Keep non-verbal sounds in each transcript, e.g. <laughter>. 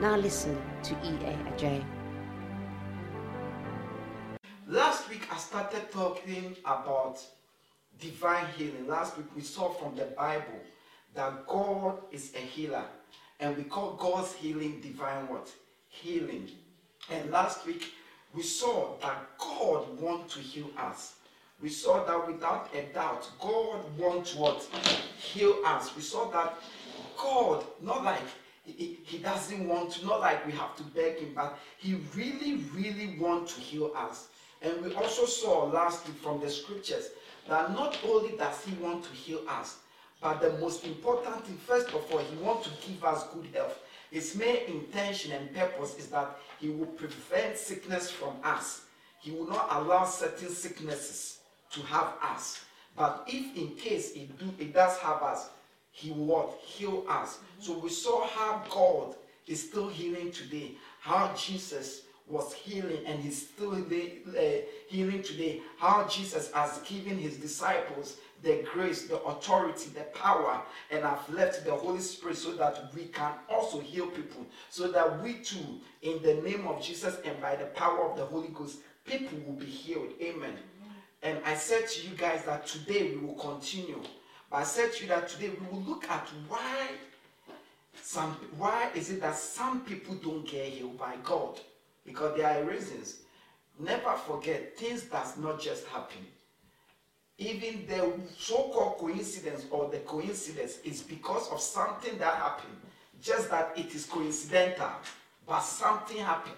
Now listen to E.A. Adjei. Last week I started talking about divine healing. Last week we saw from the Bible that God is a healer and we call God's healing divine what? Healing. And last week we saw that God wants to heal us. We saw that without a doubt, God wants what? Heal us. We saw that God, not like he, he doesn't want to, not like we have to beg him, but he really, really wants to heal us. And we also saw last week from the scriptures that not only does he want to heal us, but the most important thing, first of all, he wants to give us good health. His main intention and purpose is that he will prevent sickness from us. He will not allow certain sicknesses to have us. But if in case it, do, it does have us, he will? Heal us. Mm-hmm. So we saw how God is still healing today, how Jesus was healing and he's still uh, healing today. How Jesus has given his disciples the grace, the authority, the power, and have left the Holy Spirit so that we can also heal people. So that we too, in the name of Jesus and by the power of the Holy Ghost, people will be healed. Amen. And I said to you guys that today we will continue. I said to you that today we will look at why some why is it that some people don't get healed by God? because there are reasons. Never forget, things does not just happen. Even the so-called coincidence or the coincidence is because of something that happened. Just that it is coincidental, but something happened.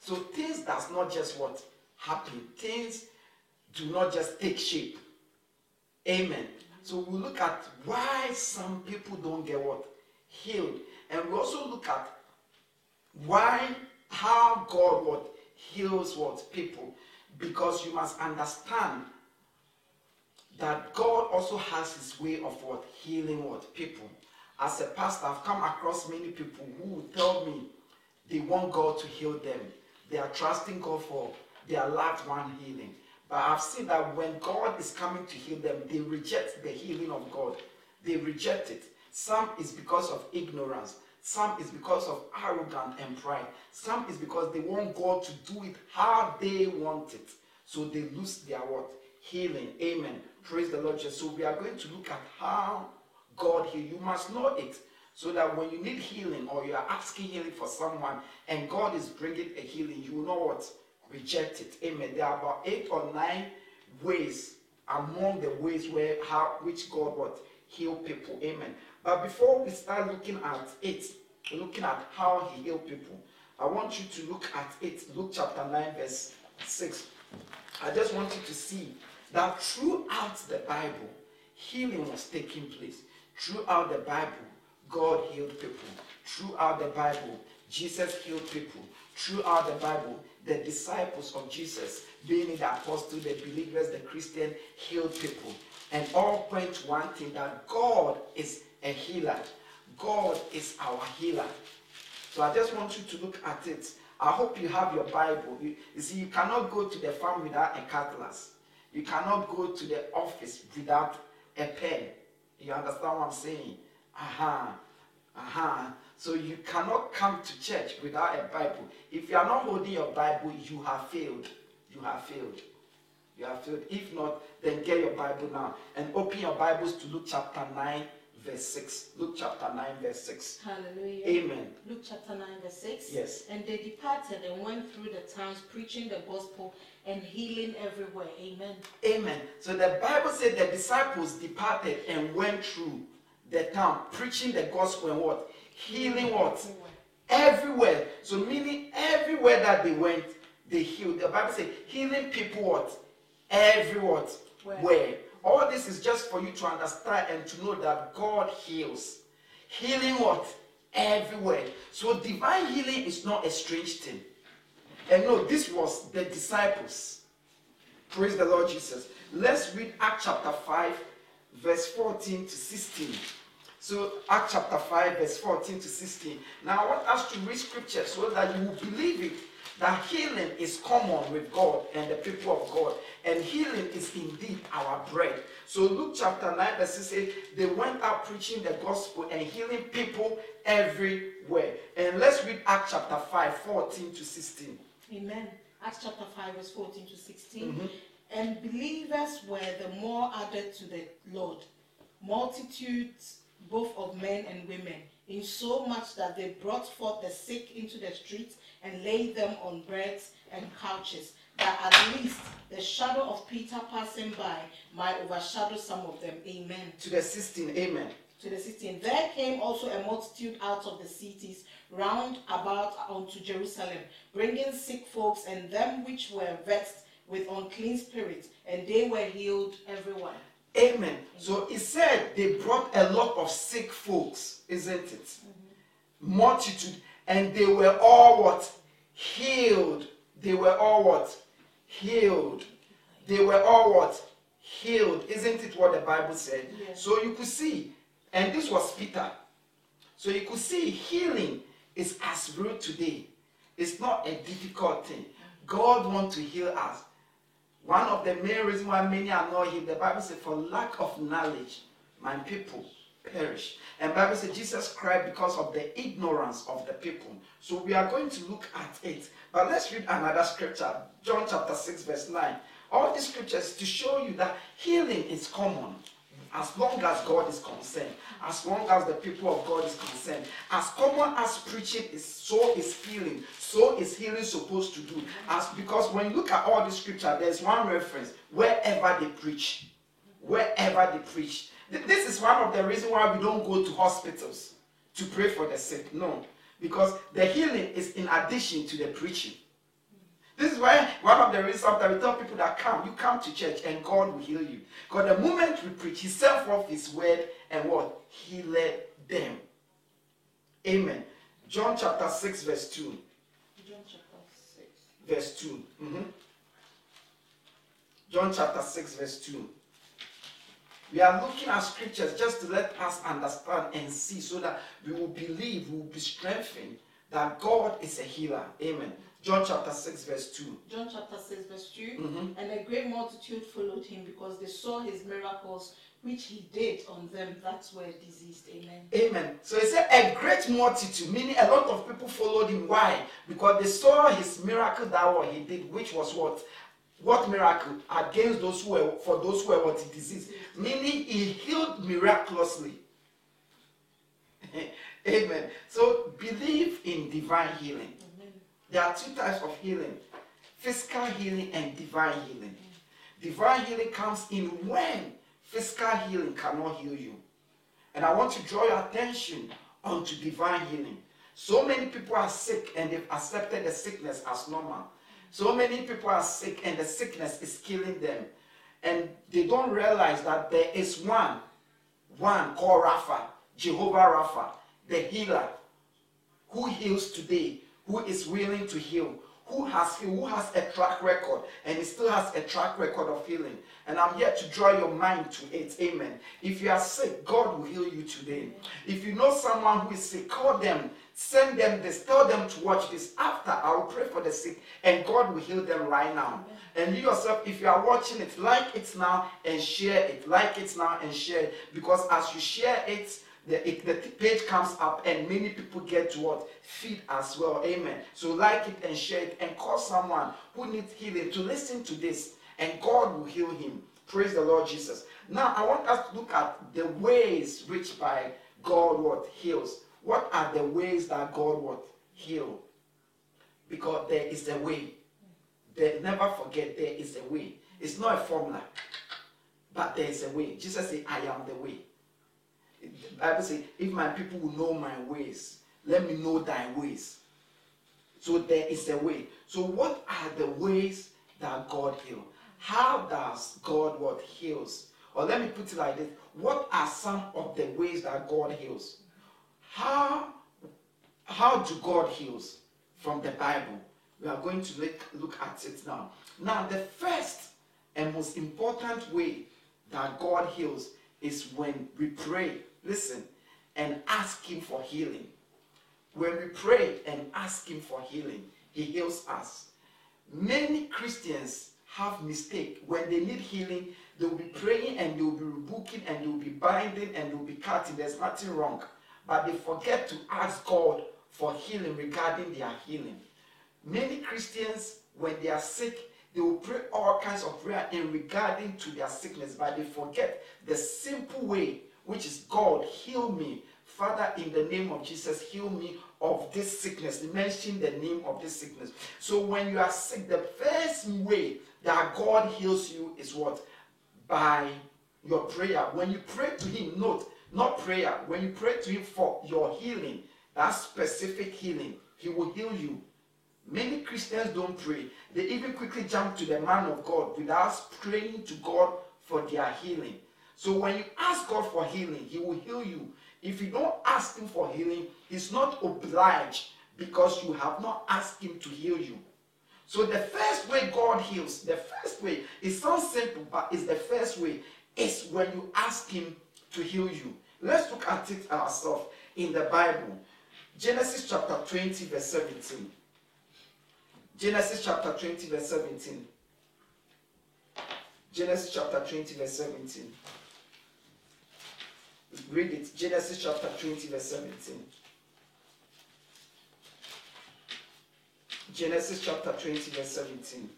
So things does not just what happen. Things do not just take shape. Amen. So we look at why some people don't get what? Healed, and we also look at why how God what? Heals what? People. Because you must understand that God also has his way of what? Healing what? People. As a pastor, I've come across many people who tell me they want God to heal them. They are trusting God for their loved one healing. But I've seen that when God is coming to heal them, they reject the healing of God. They reject it. Some is because of ignorance. Some is because of arrogance and pride. Some is because they want God to do it how they want it. So they lose their what? Healing. Amen. Praise the Lord. So we are going to look at how God heal. You must know it. So that when you need healing or you are asking healing for someone and God is bringing a healing, you know what? Reject it. Amen. There are about eight or nine ways among the ways where how which God would heal people. Amen. But before we start looking at it, looking at how he healed people, I want you to look at it. Luke chapter 9, verse 6. I just want you to see that throughout the Bible, healing was taking place. Throughout the Bible, God healed people. Throughout the Bible, Jesus healed people. Throughout the Bible, the disciples of Jesus, being the apostles, the believers, the Christian, healed people. And all point to one thing that God is a healer. God is our healer. So I just want you to look at it. I hope you have your Bible. You, you see, you cannot go to the farm without a cutlass. You cannot go to the office without a pen. You understand what I'm saying? Aha. Aha. So you cannot come to church without a Bible. If you are not holding your Bible, you have failed. You have failed. You have failed. If not, then get your Bible now and open your Bibles to Luke chapter 9, verse 6. Luke chapter 9, verse 6. Hallelujah. Amen. Luke chapter 9, verse 6. Yes. And they departed and went through the towns preaching the gospel and healing everywhere. Amen. Amen. So the Bible said the disciples departed and went through the town preaching the gospel and what? Healing what? Everywhere. everywhere. So meaning everywhere that they went, they healed. The Bible says healing people what? Every what? Where? Where? All this is just for you to understand and to know that God heals. Healing what? everywhere. So divine healing is not a strange thing. And no, this was the disciples. Praise the Lord Jesus. Let's read Acts chapter 5, verse 14 to 16. So, Acts chapter 5, verse 14 to 16. Now, I want us to read scripture so that you will believe it that healing is common with God and the people of God, and healing is indeed our bread. So, Luke chapter 9, verse 6 says, They went out preaching the gospel and healing people everywhere. And let's read Acts chapter 5, 14 to 16. Amen. Acts chapter 5, verse 14 to 16. Mm-hmm. And believers were the more added to the Lord, multitudes both of men and women, in so much that they brought forth the sick into the streets and laid them on beds and couches, that at least the shadow of Peter passing by might overshadow some of them. Amen. To the 16, amen. to the 16. There came also a multitude out of the cities round about unto Jerusalem, bringing sick folks and them which were vexed with unclean spirits, and they were healed everyone. Amen. So he said they brought a lot of sick folks, isn't it? Multitude. And they were all what? Healed. They were all what? Healed. They were all what? Healed. Isn't it what the Bible said? Yes. So you could see, and this was Peter. So you could see healing is as real today. It's not a difficult thing. God wants to heal us. One of the main reasons why many are not healed, the Bible says, for lack of knowledge, my people perish. And Bible says Jesus cried because of the ignorance of the people. So we are going to look at it. But let's read another scripture, John chapter 6, verse 9. All these scriptures to show you that healing is common as long as God is concerned, as long as the people of God is concerned. As common as preaching is, so is healing. So is healing supposed to do. As because when you look at all the scripture, there's one reference wherever they preach, wherever they preach. This is one of the reasons why we don't go to hospitals to pray for the sick. No, because the healing is in addition to the preaching. This is why one of the reasons sometimes we tell people that come, you come to church and God will heal you. Because the moment we preach, He sent forth His word and what? He led them. Amen. John chapter 6, verse 2. John chapter 6. Verse 2. Mhm. John chapter 6, verse 2. We are looking at scriptures just to let us understand and see so that we will believe, we will be strengthened that God is a healer. Amen. John chapter 6, verse 2. John chapter 6, verse 2. Mhm. And a great multitude followed him because they saw his miracles which he did on them that were diseased. Amen. Amen. So he said a great multitude, meaning a lot of people followed him. Why? Because they saw his miracle that what he did, which was what? What miracle? Against those who were for those who were what disease. Meaning he healed miraculously. <laughs> Amen. So believe in divine healing. There are two types of healing physical healing and divine healing. Divine healing comes in when physical healing cannot heal you. And I want to draw your attention onto divine healing. So many people are sick and they've accepted the sickness as normal. So many people are sick and the sickness is killing them. And they don't realize that there is one, one called Rapha, Jehovah Rapha, the healer, who heals today, who is willing to heal, who has who has a track record, and he still has a track record of healing. And I'm here to draw your mind to it. Amen. If you are sick, God will heal you today. If you know someone who is sick, call them, send them this, tell them to watch this. After I will pray for the sick, and God will heal them right now. And you yourself, if you are watching it, like it now and share it. Like it now and share it. Because as you share it, the, it, the page comes up and many people get to what? Feed as well. Amen. So like it and share it and call someone who needs healing to listen to this and god will heal him. Praise the lord jesus. Now i want us to look at the ways which by god what? Heals. What are the ways that god what? Heal? Because there is a way. There, never forget there is a way. It's not a formula but there is a way. Jesus said i am the way Bible says, if my people will know my ways, let me know thy ways. So there is a way. So what are the ways that God heals? How does God what heals? Or let me put it like this. What are some of the ways that God heals? How how do God heals from the Bible? We are going to look, look at it now. Now, the first and most important way that God heals is when we pray, listen, and ask Him for healing. When we pray and ask Him for healing, He heals us. Many Christians have mistake when they need healing they will be praying and they will be rebuking and they will be binding and they will be cutting there's nothing wrong but they forget to ask god for healing regarding their healing many christians when they are sick they will pray all kinds of prayer in regarding to their sickness but they forget the simple way which is god heal me father in the name of jesus heal me of this sickness mention the name of this sickness so when you are sick the first way that God heals you is what? By your prayer. When you pray to Him, note, not prayer, when you pray to Him for your healing, that specific healing, He will heal you. Many Christians don't pray. They even quickly jump to the man of God without praying to God for their healing. So when you ask God for healing, He will heal you. If you don't ask Him for healing, He's not obliged because you have not asked Him to heal you. So the first way God heals, the first way, it sounds simple, but it's the first way, is when you ask Him to heal you. Let's look at it ourselves in the Bible. Genesis chapter 20, verse 17. Genesis chapter 20, verse 17. Genesis chapter 20, verse 17. Read it. Genesis chapter 20, verse 17. Genesis chapter 20, verse 17.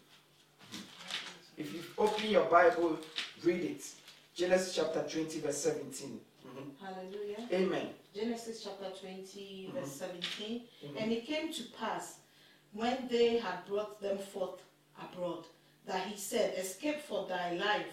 If you open your Bible, read it. Genesis chapter 20, verse 17. Mm-hmm. Hallelujah. Amen. Genesis chapter 20, mm-hmm. verse 17. Mm-hmm. And it came to pass when they had brought them forth abroad that he said, Escape for thy life.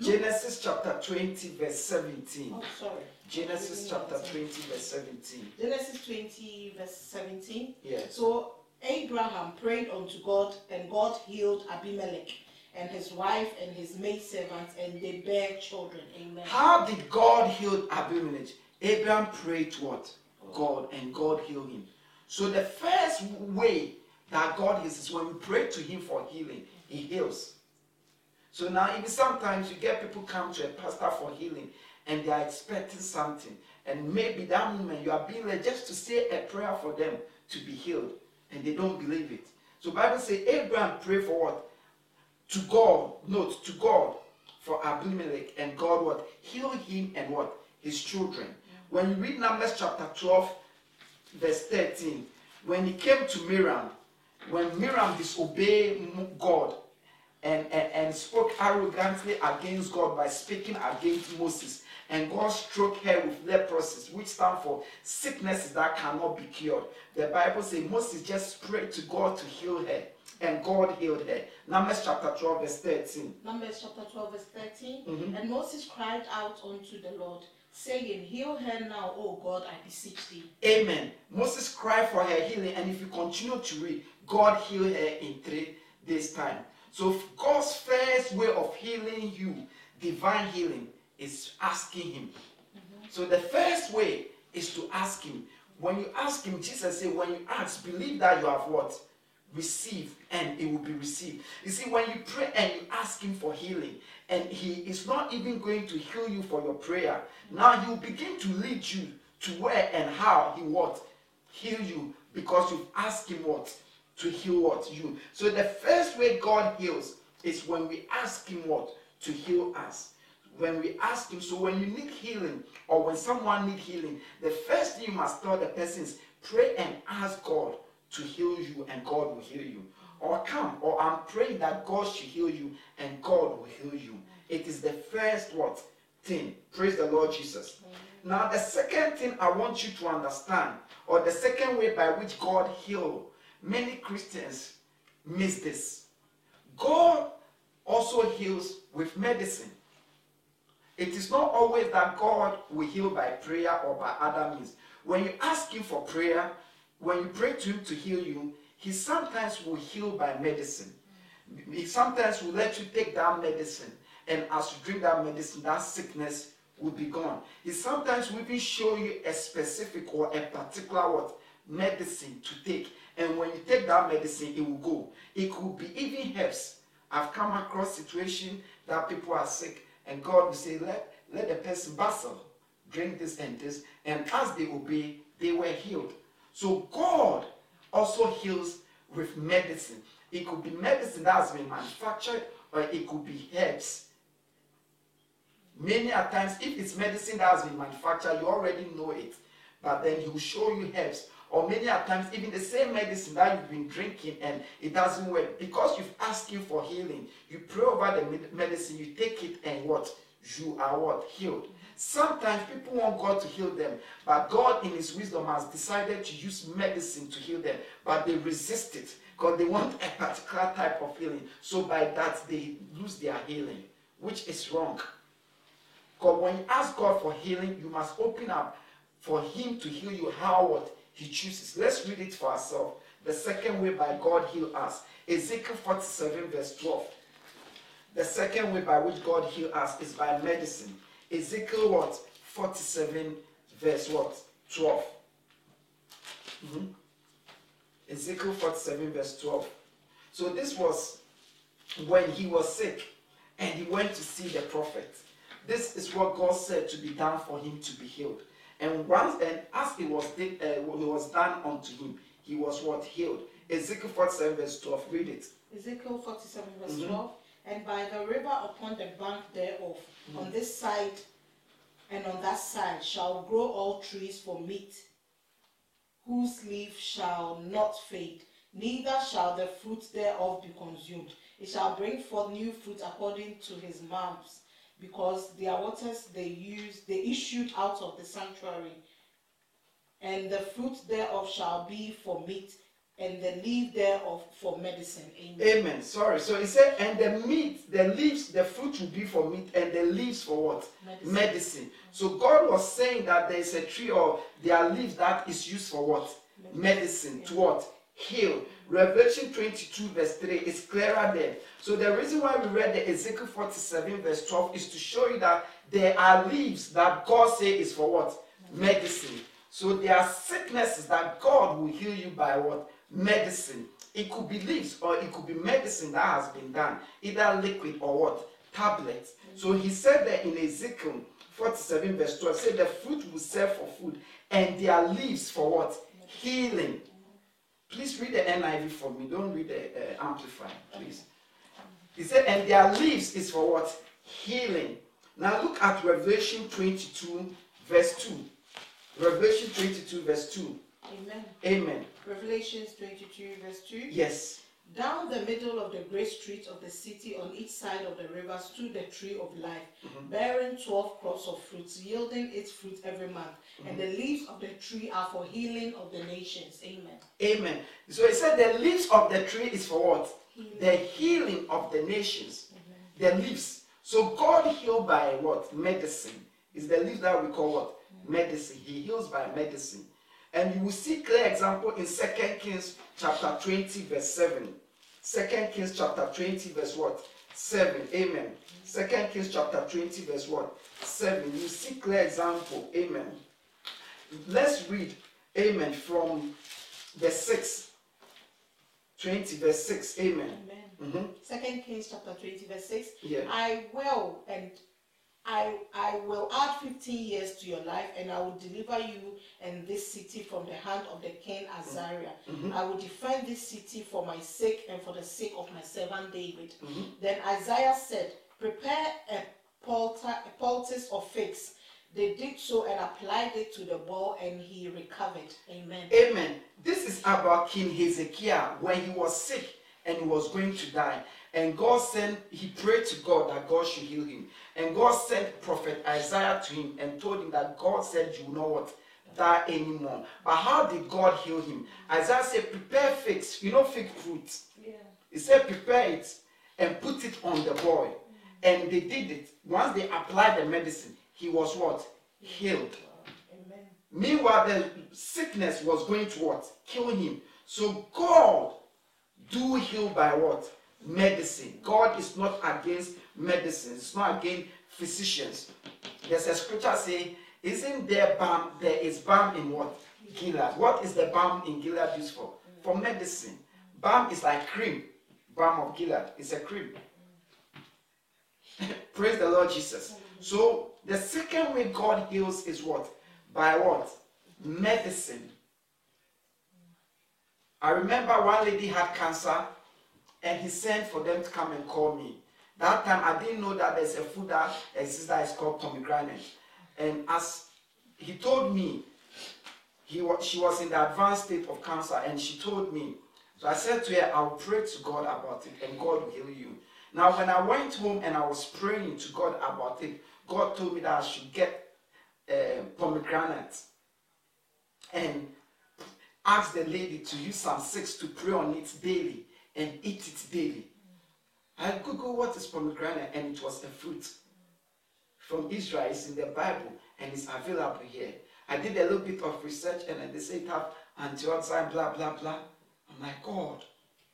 Genesis chapter 20, verse 17. Oh, sorry. Genesis chapter 20, verse 17. Genesis 20, verse 17. Yes. So Abraham prayed unto God, and God healed Abimelech and his wife and his maidservants, and they bare children. Amen. How did God heal Abimelech? Abraham prayed to what? God, and God healed him. So the first way that God heals is when we pray to Him for healing, He heals. So now, even sometimes you get people come to a pastor for healing, and they are expecting something, and maybe that moment you are being led just to say a prayer for them to be healed and they don't believe it. So Bible says Abraham prayed for what? To God, note, to God for Abimelech, and God what? Heal him and what? His children. Yeah. When you read Numbers chapter 12, verse 13, when he came to Miriam, when Miriam disobeyed God and, and, and spoke arrogantly against God by speaking against Moses, and God struck her with leprosy, which stand for sicknesses that cannot be cured. The Bible says Moses just prayed to God to heal her, and God healed her. Numbers chapter 12, verse 13. Numbers chapter 12, verse 13. Mm-hmm. And Moses cried out unto the Lord, saying, Heal her now, O God, I beseech thee. Amen. Moses cried for her healing, and if you continue to read, God healed her in three days' time. So God's first way of healing you, divine healing, is asking him. Mm-hmm. So the first way is to ask him. When you ask him, Jesus said, when you ask, believe that you have what? Receive, and it will be received. You see, when you pray and you ask him for healing, and he is not even going to heal you for your prayer, now he will begin to lead you to where and how he what? Heal you because you've asked him what? To heal what? You. So the first way God heals is when we ask him what? To heal us when we ask him, so when you need healing or when someone need healing, the first thing you must tell the person is pray and ask God to heal you and God will heal you. Or come, or I'm praying that God should heal you and God will heal you. It is the first what thing. Praise the Lord Jesus. Now the second thing I want you to understand, or the second way by which God heal, many Christians miss this. God also heals with medicine. It is not always that God will heal by prayer or by other means. When you ask Him for prayer, when you pray to Him to heal you, He sometimes will heal by medicine. He sometimes will let you take that medicine, and as you drink that medicine, that sickness will be gone. He sometimes will even show you a specific or a particular what medicine to take. And when you take that medicine, it will go. It could be even herbs. I've come across situation that people are sick, and God will say, let, let the person basil drink this and this. And as they obey, they were healed. So God also heals with medicine. It could be medicine that has been manufactured, or it could be herbs. Many a times, if it's medicine that has been manufactured, you already know it. But then he will show you herbs. Or many a times, even the same medicine that you've been drinking and it doesn't work. Because you've asked him for healing, you pray over the medicine, you take it, and what? You are what? Healed. Sometimes people want God to heal them, but God, in His wisdom, has decided to use medicine to heal them, but they resist it because they want a particular type of healing. So by that, they lose their healing, which is wrong. Because when you ask God for healing, you must open up for Him to heal you how what He chooses. Let's read it for ourselves. The second way by God heal us. Ezekiel 47, verse 12. The second way by which God heal us is by medicine. Ezekiel what? 47, verse what? 12. Mhm. Ezekiel 47, verse 12. So this was when he was sick and he went to see the prophet. This is what God said to be done for him to be healed. And once and as it was did, uh, it was done unto him, he was what healed. Ezekiel 47 verse 12. Read it. Ezekiel 47, verse Mhm. 12. And by the river upon the bank thereof, on this side and on that side, shall grow all trees for meat, whose leaf shall not fade, neither shall the fruit thereof be consumed. It shall bring forth new fruit according to his mouth, because their waters they used, they issued out of the sanctuary. And the fruit thereof shall be for meat, and the leaf thereof for medicine. Amen. Amen. Sorry. So he said, and the meat, the leaves, the fruit will be for meat, and the leaves for what? Medicine. Medicine. So God was saying that there is a tree or there are leaves that is used for what? Medicine. To what? Heal. Revelation 22, verse 3 is clearer there. So the reason why we read the Ezekiel 47, verse 12 is to show you that there are leaves that God says is for what? Medicine. So there are sicknesses that God will heal you by what? Medicine. It could be leaves or it could be medicine that has been done, either liquid or what? Tablets. So he said that in Ezekiel 47, verse 12, said the fruit will serve for food and their leaves for what? Healing. Please read the NIV for me. Don't read the uh, Amplified, please. He said, and their leaves is for what? Healing. Now look at Revelation 22, verse 2. Revelation 22, verse 2. Amen. Amen. Revelations 22, verse 2. Yes. Down the middle of the great street of the city on each side of the river stood the tree of life, mm-hmm. bearing twelve crops of fruits, yielding its fruit every month. And the mm-hmm. leaves of the tree are for healing of the nations. Amen. Amen. So he said the leaves of the tree is for what? The healing of the nations. The leaves. So God healed by what? Medicine. Is the leaves that we call what? Medicine. He heals by medicine. And you will see clear example in Second Kings chapter 20, verse 7. Second Kings chapter 20, verse what? 7. Amen. Second Kings chapter 20, verse what? 7. You see clear example. Amen. Let's read, amen, from verse 6. 20, verse 6. Amen. Amen. Mhm. Second Kings chapter 20, verse 6. Yeah. I will and I I will add 15 years to your life, and I will deliver you and this city from the hand of the king mm. Assyria. Mm-hmm. I will defend this city for my sake and for the sake of my servant David. Mm-hmm. Then Isaiah said, Prepare a poultice, a poultice of figs. They did so and applied it to the bowl, and he recovered. Amen. Amen. This is about King Hezekiah when he was sick and he was going to die. And God sent, he prayed to God that God should heal him. And God sent prophet Isaiah to him and told him that God said, You know what? Die anymore. But how did God heal him? Isaiah said, Prepare figs. You know, fig fruit. Yeah. He said, Prepare it and put it on the boy. And they did it. Once they applied the medicine, he was what? Healed. Amen. Meanwhile, the sickness was going to what? Kill him. So God do heal by what? Medicine. God is not against medicine. It's not against physicians. There's a scripture saying, isn't there balm? There is balm in what? Gilead. What is the balm in Gilead used for? For medicine. Balm is like cream. Balm of Gilead is a cream. <laughs> Praise the Lord Jesus. So the second way God heals is what? By what? Medicine. I remember one lady had cancer and he sent for them to come and call me. That time I didn't know that there's a food that exists that is called pomegranate. And as he told me, he was, she was in the advanced state of cancer and she told me. So I said to her, I'll pray to God about it and God will heal you. Now, when I went home and I was praying to God about it, God told me that I should get uh, pomegranate and ask the lady to use some six to pray on it daily and eat it daily. I googled what is pomegranate and it was a fruit from Israel. It's in the Bible and it's available here. I did a little bit of research and they say it have antioxidant, blah, blah, blah. I'm like, God,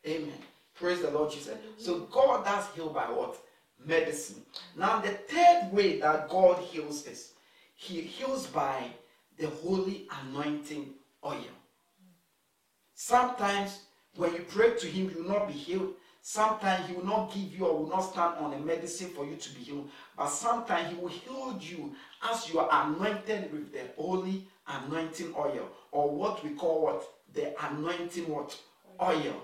amen. Praise the Lord Jesus. So God does heal by what? Medicine. Now the third way that God heals is he heals by the holy anointing oil. Sometimes when you pray to him, you will not be healed. Sometimes he will not give you or will not stand on a medicine for you to be healed. But sometimes he will heal you as you are anointed with the holy anointing oil. Or what we call what? The anointing what? Oil.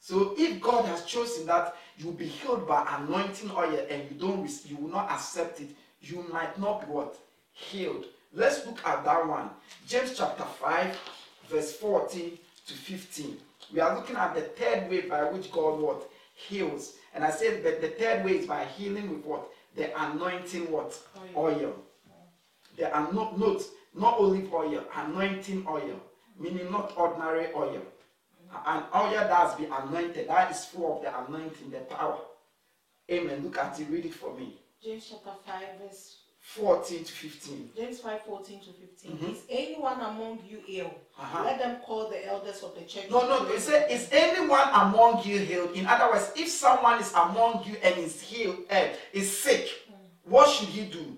So if God has chosen that you'll be healed by anointing oil and you don't you will not accept it, you might not be what? Healed. Let's look at that one. James chapter 5, verse 14 to 15. We are looking at the third way by which God what? Heals. And I said that the third way is by healing with what? The anointing what? Oil. oil. The are not, note, not olive oil, anointing oil. Meaning not ordinary oil an oil that has been anointed, that is full of the anointing, the power. Amen. Look at it, read it for me. James chapter 5, verse 14 to 15. James 5 14 to 15. Mm-hmm. Is anyone among you ill? Uh-huh. Let them call the elders of the church. No, no, it said, Is anyone among you healed? In other words, if someone is among you and is healed, uh, is sick, mm. what should he do?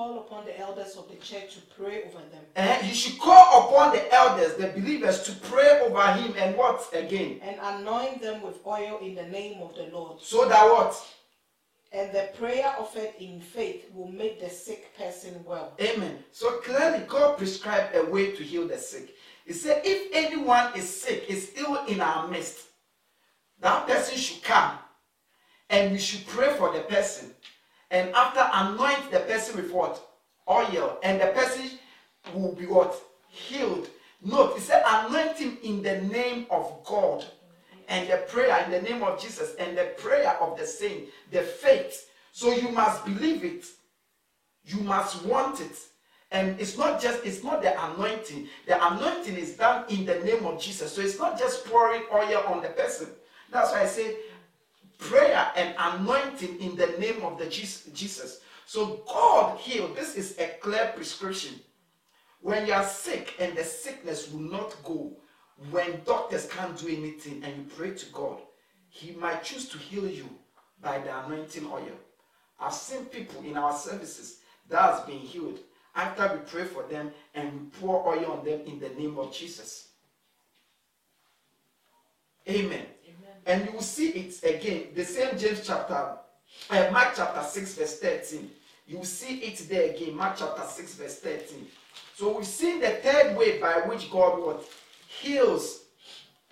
call upon the elders of the church to pray over them. And you should call upon the elders, the believers, to pray over him and what again? And anoint them with oil in the name of the Lord. So that what? And the prayer offered in faith will make the sick person well. Amen. So clearly, God prescribed a way to heal the sick. He said, if anyone is sick, is ill in our midst, that person should come and we should pray for the person and after anoint the person with what? Oil. And the person will be what? Healed. Note, it said anoint him in the name of God. And the prayer in the name of Jesus and the prayer of the saint, the faith. So you must believe it. You must want it. And it's not just, it's not the anointing. The anointing is done in the name of Jesus. So it's not just pouring oil on the person. That's why I say prayer and anointing in the name of the Jesus. So God healed. This is a clear prescription. When you are sick and the sickness will not go, when doctors can't do anything and you pray to God, He might choose to heal you by the anointing oil. I've seen people in our services that has been healed after we pray for them and we pour oil on them in the name of Jesus. Amen. And you will see it again, the same James chapter, uh, Mark chapter 6, verse 13. You will see it there again, Mark chapter 6, verse 13. So we've seen the third way by which God what? Heals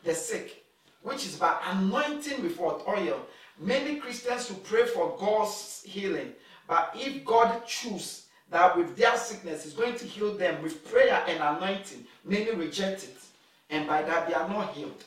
the sick, which is by anointing with what? Oil. Many Christians who pray for God's healing, but if God chooses that with their sickness is going to heal them with prayer and anointing, many reject it, and by that they are not healed.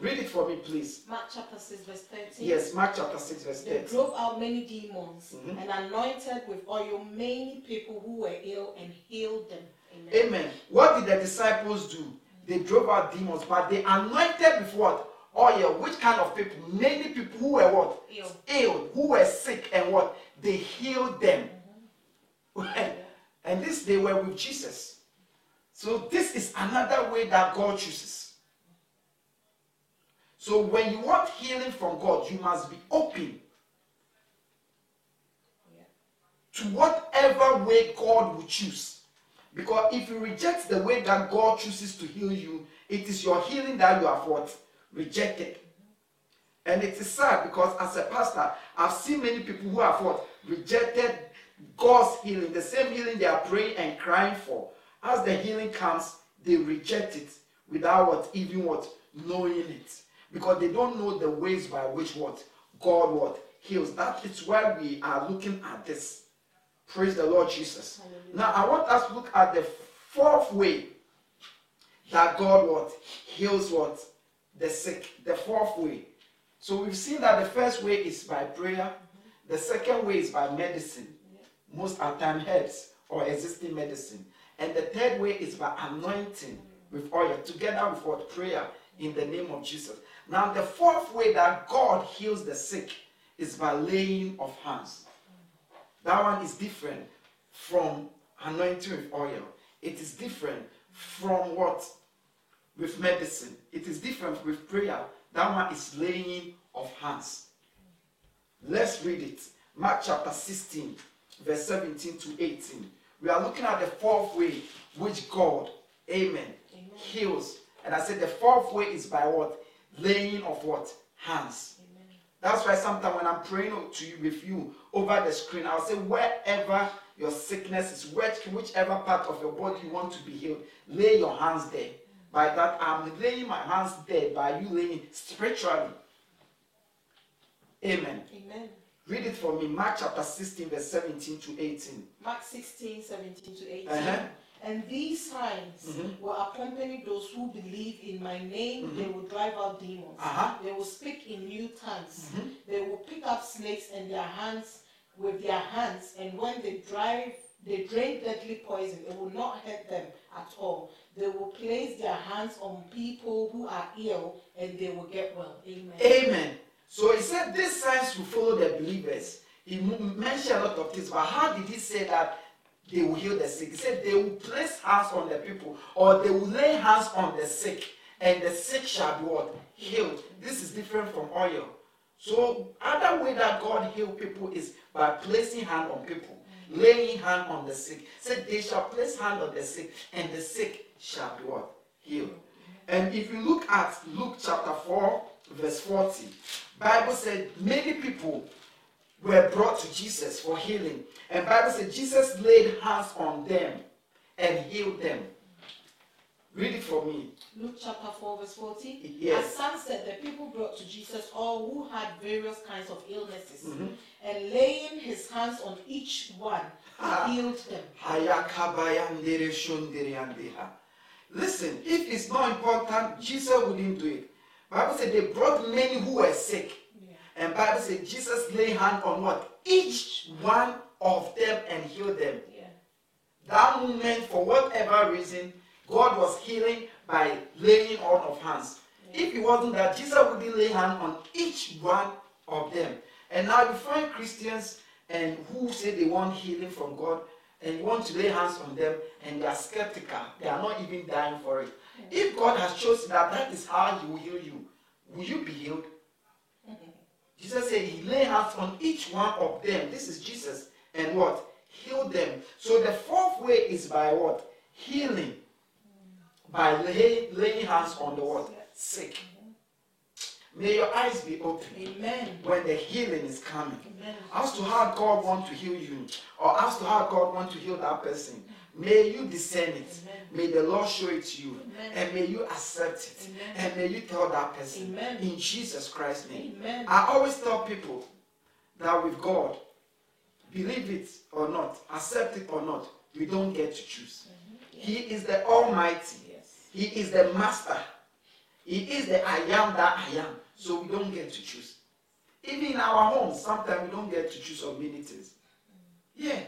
Read it for me, please. Mark chapter 6, verse 13. Yes, Mark chapter 6, verse 13. They drove out many demons mm-hmm. and anointed with oil many people who were ill and healed them. Amen. Amen. What did the disciples do? They drove out demons, but they anointed with what? Oil. Which kind of people? Many people who were what? Ill. Ill, who were sick, and what? They healed them. Mm-hmm. <laughs> and this, they were with Jesus. So, this is another way that God chooses. So when you want healing from God, you must be open to whatever way God will choose. Because if you reject the way that God chooses to heal you, it is your healing that you have what? Rejected. And it is sad because as a pastor, I've seen many people who have what? Rejected God's healing, the same healing they are praying and crying for. As the healing comes, they reject it without what even what knowing it. Because they don't know the ways by which what God what heals. That is why we are looking at this. Praise the Lord Jesus. Hallelujah. Now I want us to look at the fourth way that God what heals what the sick. The fourth way. So we've seen that the first way is by prayer. Mm-hmm. The second way is by medicine. Most of the time herbs or existing medicine. And the third way is by anointing mm. with oil together with what prayer in the name of Jesus. Now the fourth way that God heals the sick is by laying of hands. That one is different from anointing with oil. It is different from what? With medicine. It is different with prayer. That one is laying of hands. Let's read it. Mark chapter 16, verse 17 to 18. We are looking at the fourth way which God, amen, Amen. heals. And I said the fourth way is by what? Laying of what? Hands. That's why sometimes when I'm praying to you with you over the screen, I'll say wherever your sickness is, which, whichever part of your body you want to be healed, lay your hands there. By that, I'm laying my hands there by you laying spiritually. Amen. Amen. Read it for me. Mark chapter 16, verse 17 to 18. Mark 16, 17 to 18. Uh-huh. And these signs Mhm. will accompany those who believe in my name. They will drive out demons. Uh-huh. They will speak in new tongues. They will pick up snakes in their hands with their hands, and when they drive, they drain deadly poison. It will not hurt them at all. They will place their hands on people who are ill, and they will get well. Amen. Amen. So he said these signs will follow the believers. He m- mentioned a lot of things, but how did he say that they will heal the sick? He said they will place hands on the people, or they will lay hands on the sick, and the sick shall be what? Healed. This is different from oil. So other way that God heal people is by placing hand on people, laying hand on the sick. Said they shall place hand on the sick, and the sick shall be what? Healed. And if you look at Luke chapter 4, verse 40, Bible said many people were brought to Jesus for healing. And Bible said Jesus laid hands on them and healed them. Read it for me. Luke chapter 4, verse 40. Yes. At sunset, the people brought to Jesus all who had various kinds of illnesses, Mm-hmm. and laying his hands on each one, Ah. he healed them. Listen, if it's not important, Jesus wouldn't do it. Bible said they brought many who were sick. Yeah. And Bible said Jesus lay hand on what? Each one of them and healed them. Yeah. That moment, for whatever reason, God was healing by laying on of hands. If it wasn't that, Jesus wouldn't lay hand on each one of them. And now you find Christians and who say they want healing from God and you want to lay hands on them and they are skeptical. They are not even dying for it. If God has chosen that that is how He will heal you, will you be healed? Jesus said he lay hands on each one of them. This is Jesus. And what? Heal them. So the fourth way is by what? Healing. By lay, laying hands on the what? Sick. May your eyes be open Amen. when the healing is coming. Amen. As to how God wants to heal you, or as to how God wants to heal that person, may you discern it. Amen. May the Lord show it to you. Amen. And may you accept it. Amen. And may you tell that person in Jesus Christ's name. I always tell people that with God, believe it or not, accept it or not, we don't get to choose. He is the Almighty. Yes. He is the Master. He is the I am that I am. So we don't get to choose. Even in our homes, sometimes we don't get to choose on many things. Yeah.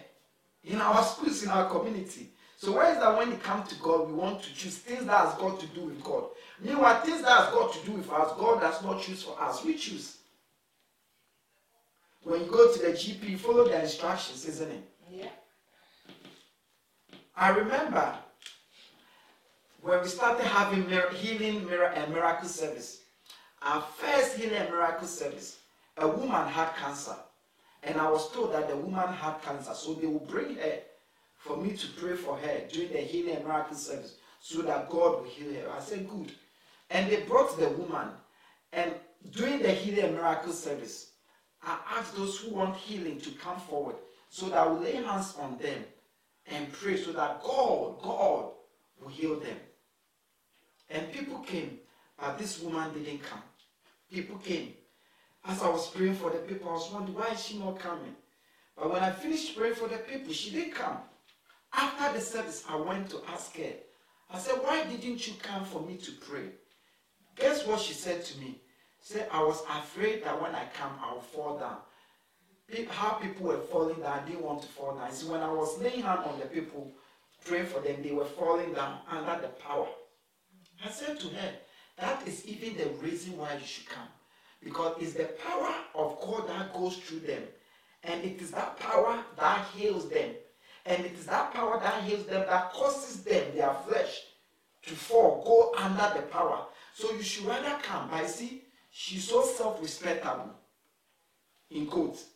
In our schools, in our community. So why is that when it comes to God, we want to choose things that has got to do with God? Meanwhile, things that has got to do with us, God does not choose for us. We choose. When you go to the GP, follow the instructions, isn't it? Yeah. I remember when we started having mir- healing mir- and miracle service. Our first healing and miracle service, a woman had cancer, and I was told that the woman had cancer, so they will bring her for me to pray for her during the healing and miracle service so that God will heal her. I said, Good. And they brought the woman, and during the healing and miracle service, I asked those who want healing to come forward so that I will lay hands on them and pray so that God, God will heal them. And people came, but this woman didn't come. People came. As I was praying for the people, I was wondering why is she not coming? But when I finished praying for the people, she didn't come. After the service, I went to ask her. I said, Why didn't you come for me to pray? Guess what she said to me? She said, I was afraid that when I come, I'll fall down. How people were falling down, I didn't want to fall down. See, when I was laying hand on the people, praying for them, they were falling down under the power. I said to her, That is even the reason why you should come. Because it's the power of God that goes through them. And it is that power that heals them. And it is that power that heals them that causes them, their flesh, to fall, go under the power. So you should rather come. But see, she's so self-respectable. In quotes.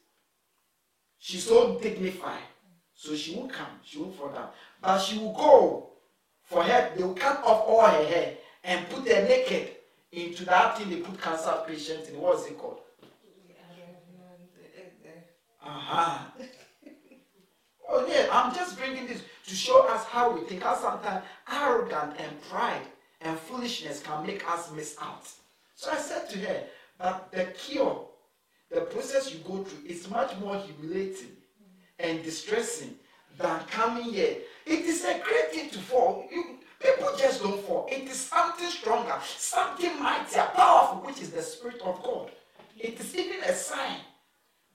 She's so dignified. So she won't come. She won't fall down. But she will go. For her, they will cut off all her hair and put her naked into that thing they put cancer patients in. What is it called? Uh-huh. <laughs> oh yeah, I'm just bringing this to show us how we think. How sometimes arrogance and pride and foolishness can make us miss out. So I said to her, that the cure, the process you go through is much more humiliating and distressing than coming here. It is a great thing to fall. You, people just don't fall. It is something stronger, something mightier, powerful, which is the Spirit of God. It is even a sign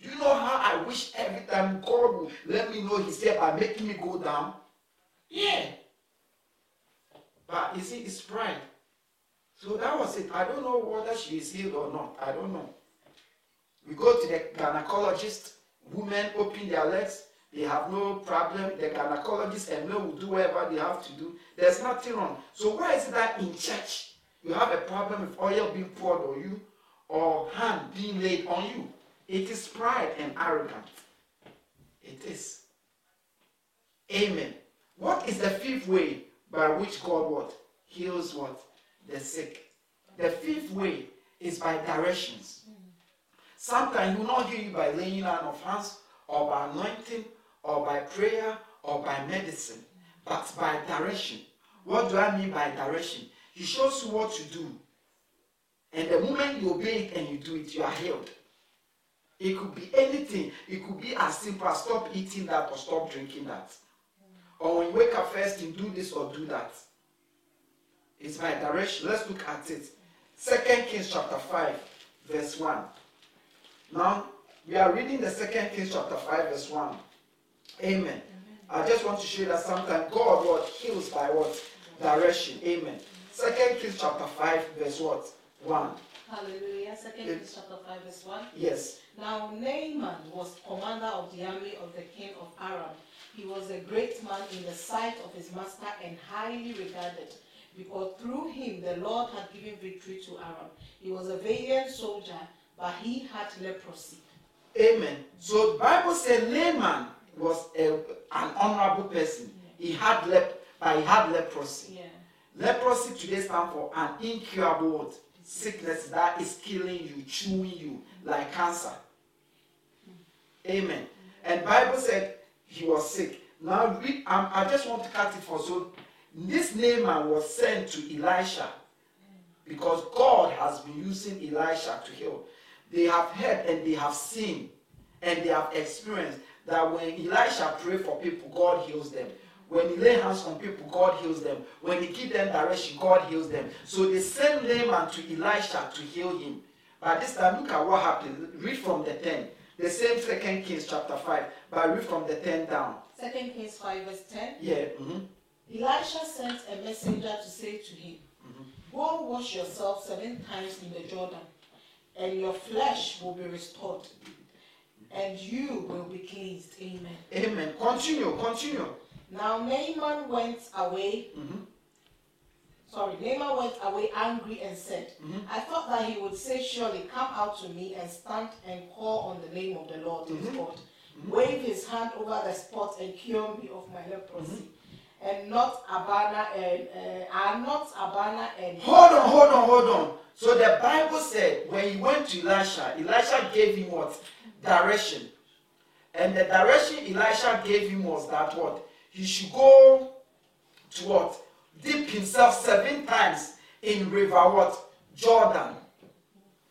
do you know how I wish every time God would let me know He's here by making me go down? Yeah. But you see, it's pride. So that was it. I don't know whether she is healed or not. I don't know. We go to the gynecologist, women open their legs, they have no problem. The gynecologist and men will do whatever they have to do. There's nothing wrong. So why is it that in church you have a problem with oil being poured on you or hand being laid on you? It is pride and arrogance. It is. Amen. What is the fifth way by which God what? Heals what? The sick. The fifth way is by directions. Mm. Sometimes he will not heal you by laying on of hands or by anointing or by prayer or by medicine, but by direction. What do I mean by direction? He shows you what to do. And the moment you obey it and you do it, you are healed. It could be anything. It could be as simple as stop eating that or stop drinking that. Or when you wake up first, you do this or do that. It's my direction. Let's look at it. Second Kings chapter 5, verse 1. Now, we are reading the Second Kings chapter 5, verse 1. Amen. I just want to show you that sometimes God what heals by what? Direction. Amen. Second Kings chapter 5, verse what? 1. Hallelujah. Second Kings chapter 5, verse 1. Yes. Now Naaman was commander of the army of the king of Aram. He was a great man in the sight of his master and highly regarded, because through him the Lord had given victory to Aram. He was a valiant soldier, but he had leprosy. Amen. So the Bible said Naaman was a, an honorable person. Yeah. He had lep, but he had leprosy. Yeah. Leprosy today stands for an incurable sickness that is killing you, chewing you like cancer. Amen. And Bible said he was sick. Now read, um, I just want to cut it for so this Naaman was sent to Elisha because God has been using Elisha to heal. They have heard and they have seen and they have experienced that when Elisha pray for people, God heals them. When he lay hands on people, God heals them. When he give them direction, God heals them. So they sent Naaman to Elisha to heal him. But this time, look at what happened. Read from the 10. The same Second Kings chapter 5, but read from the 10 down. Second Kings 5, verse 10. Yeah. Mm-hmm. Elisha sent a messenger to say to him, mm-hmm. Go wash yourself seven times in the Jordan, and your flesh will be restored, and you will be cleansed. Amen. Amen. Continue, continue. Now Naaman went away. Mm-hmm. Sorry, Naaman went away angry and said, mm-hmm. I thought that he would say, Surely come out to me and stand and call on the name of the Lord his mm-hmm. God. wave his hand over the spot and cure me of my leprosy. And not Abana and uh, are not Abana and Hold on, hold on, hold on. So the Bible said when he went to Elisha, Elisha gave him what? Direction. And the direction Elisha gave him was that what? He should go to what? Dip himself seven times in river what? Jordan.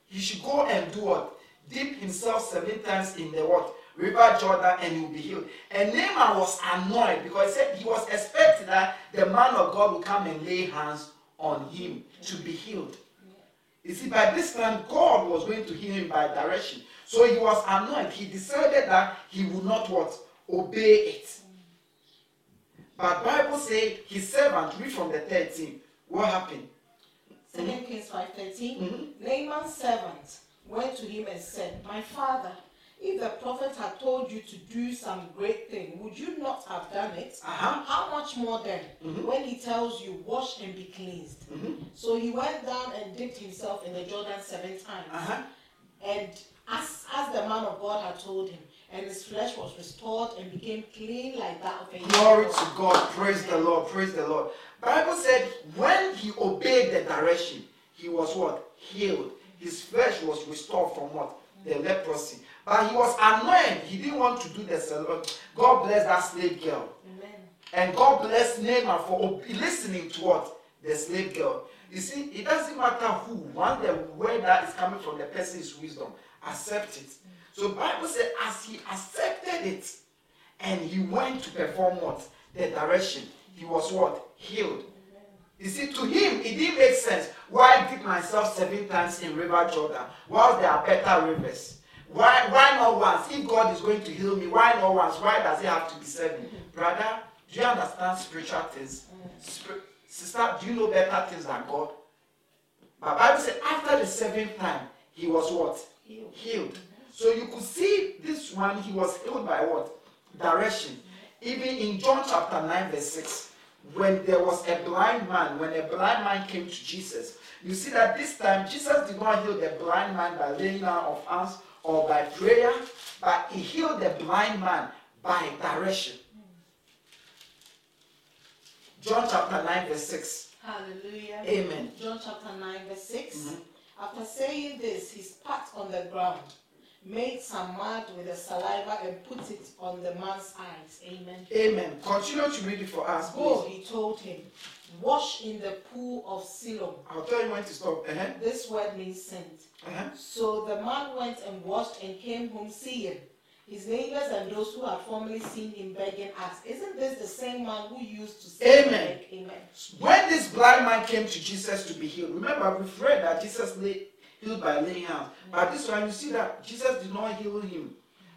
He should go and do what? Dip himself seven times in the what? River Jordan and he will be healed. And Naaman was annoyed because he said he was expecting that the man of God would come and lay hands on him to be healed. You see, by this time, God was going to heal him by direction. So he was annoyed. He decided that he would not what? Obey it. But Bible say his servant, read from the 13. What happened? Second Kings five thirteen. Mhm. Naaman's servant went to him and said, My father, if the prophet had told you to do some great thing, would you not have done it? Uh-huh. How much more then, Mhm. when he tells you, wash and be cleansed? Mhm. So he went down and dipped himself in the Jordan seven times. Uh-huh. And as, as the man of God had told him, and his flesh was restored and became clean like that of a Glory to God. Praise the Lord. Praise the Lord. Bible said when he obeyed the direction, he was what? Healed. His flesh was restored from what? The leprosy. But he was annoyed. He didn't want to do the salon. God bless that slave girl. Amen. And God bless Naaman for listening to what? The slave girl. You see, it doesn't matter who. One, the word that is coming from the person is wisdom. Accept it. So Bible said as he accepted it and he went to perform what? The direction. He was what? Healed. You see, to him, it didn't make sense. Why dip myself seven times in River Jordan while there are better rivers? Why, why not once? If God is going to heal me, why not once? Why does it have to be seven? Brother, do you understand spiritual things? Sister, do you know better things than God? But Bible said after the seventh time, he was what? Healed. Healed. So you could see this one, he was healed by what? Direction. Even in John chapter 9, verse 6, when there was a blind man, when a blind man came to Jesus, you see that this time Jesus did not heal the blind man by laying down of hands or by prayer, but he healed the blind man by direction. John chapter 9, verse 6. Hallelujah. Amen. John chapter 9, verse 6. Mhm. After saying this, he spat on the ground, made some mud with the saliva, and put it on the man's eyes. Amen. Amen. Continue to read it for us, Go, please. he told him, wash in the pool of Siloam. I'll tell you when to stop. Uh-huh. This word means sent. Uh-huh. So the man went and washed and came home seeing. His neighbors and those who had formerly seen him begging asked, Isn't this the same man who used to say Amen. Amen. When this blind man came to Jesus to be healed, remember we've read that Jesus lay, healed by laying hands. But this one, you see that Jesus did not heal him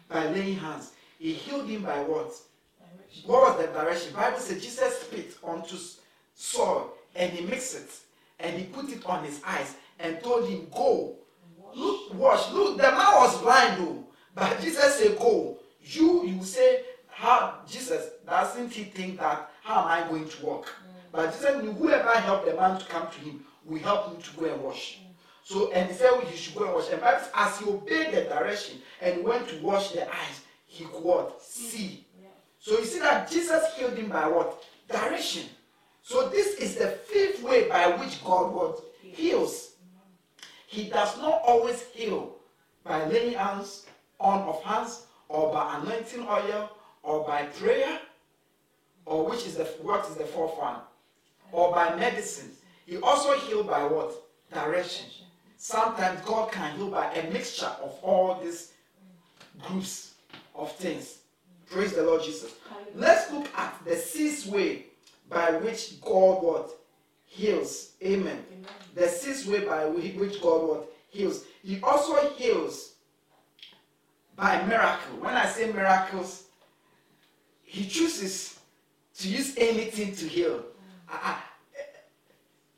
by laying hands. He healed him by what? What was the direction? Bible says Jesus spit onto soil and he mixed it and he put it on his eyes and told him, Go. Look, wash. Look, the man was blind though. But Jesus said, Go. You you say, How Jesus doesn't he think that how am I going to walk? But Jesus knew whoever helped the man to come to him will help him to go and wash. So and he said he should go and wash. And says, as he obeyed the direction and went to wash the eyes, he could what? See. So you see that Jesus healed him by what? Direction. So this is the fifth way by which God what? heals. He does not always heal by laying hands on of hands or by anointing oil or by prayer or which is the what is the fourth one or by medicine. He also heal by what? Direction. Sometimes God can heal by a mixture of all these groups of things. Praise the Lord Jesus. Let's look at the sixth way by which God what heals. Amen. The sixth way by whi- which God what heals. He also heals by miracle. When I say miracles, he chooses to use anything to heal. Ah, ah,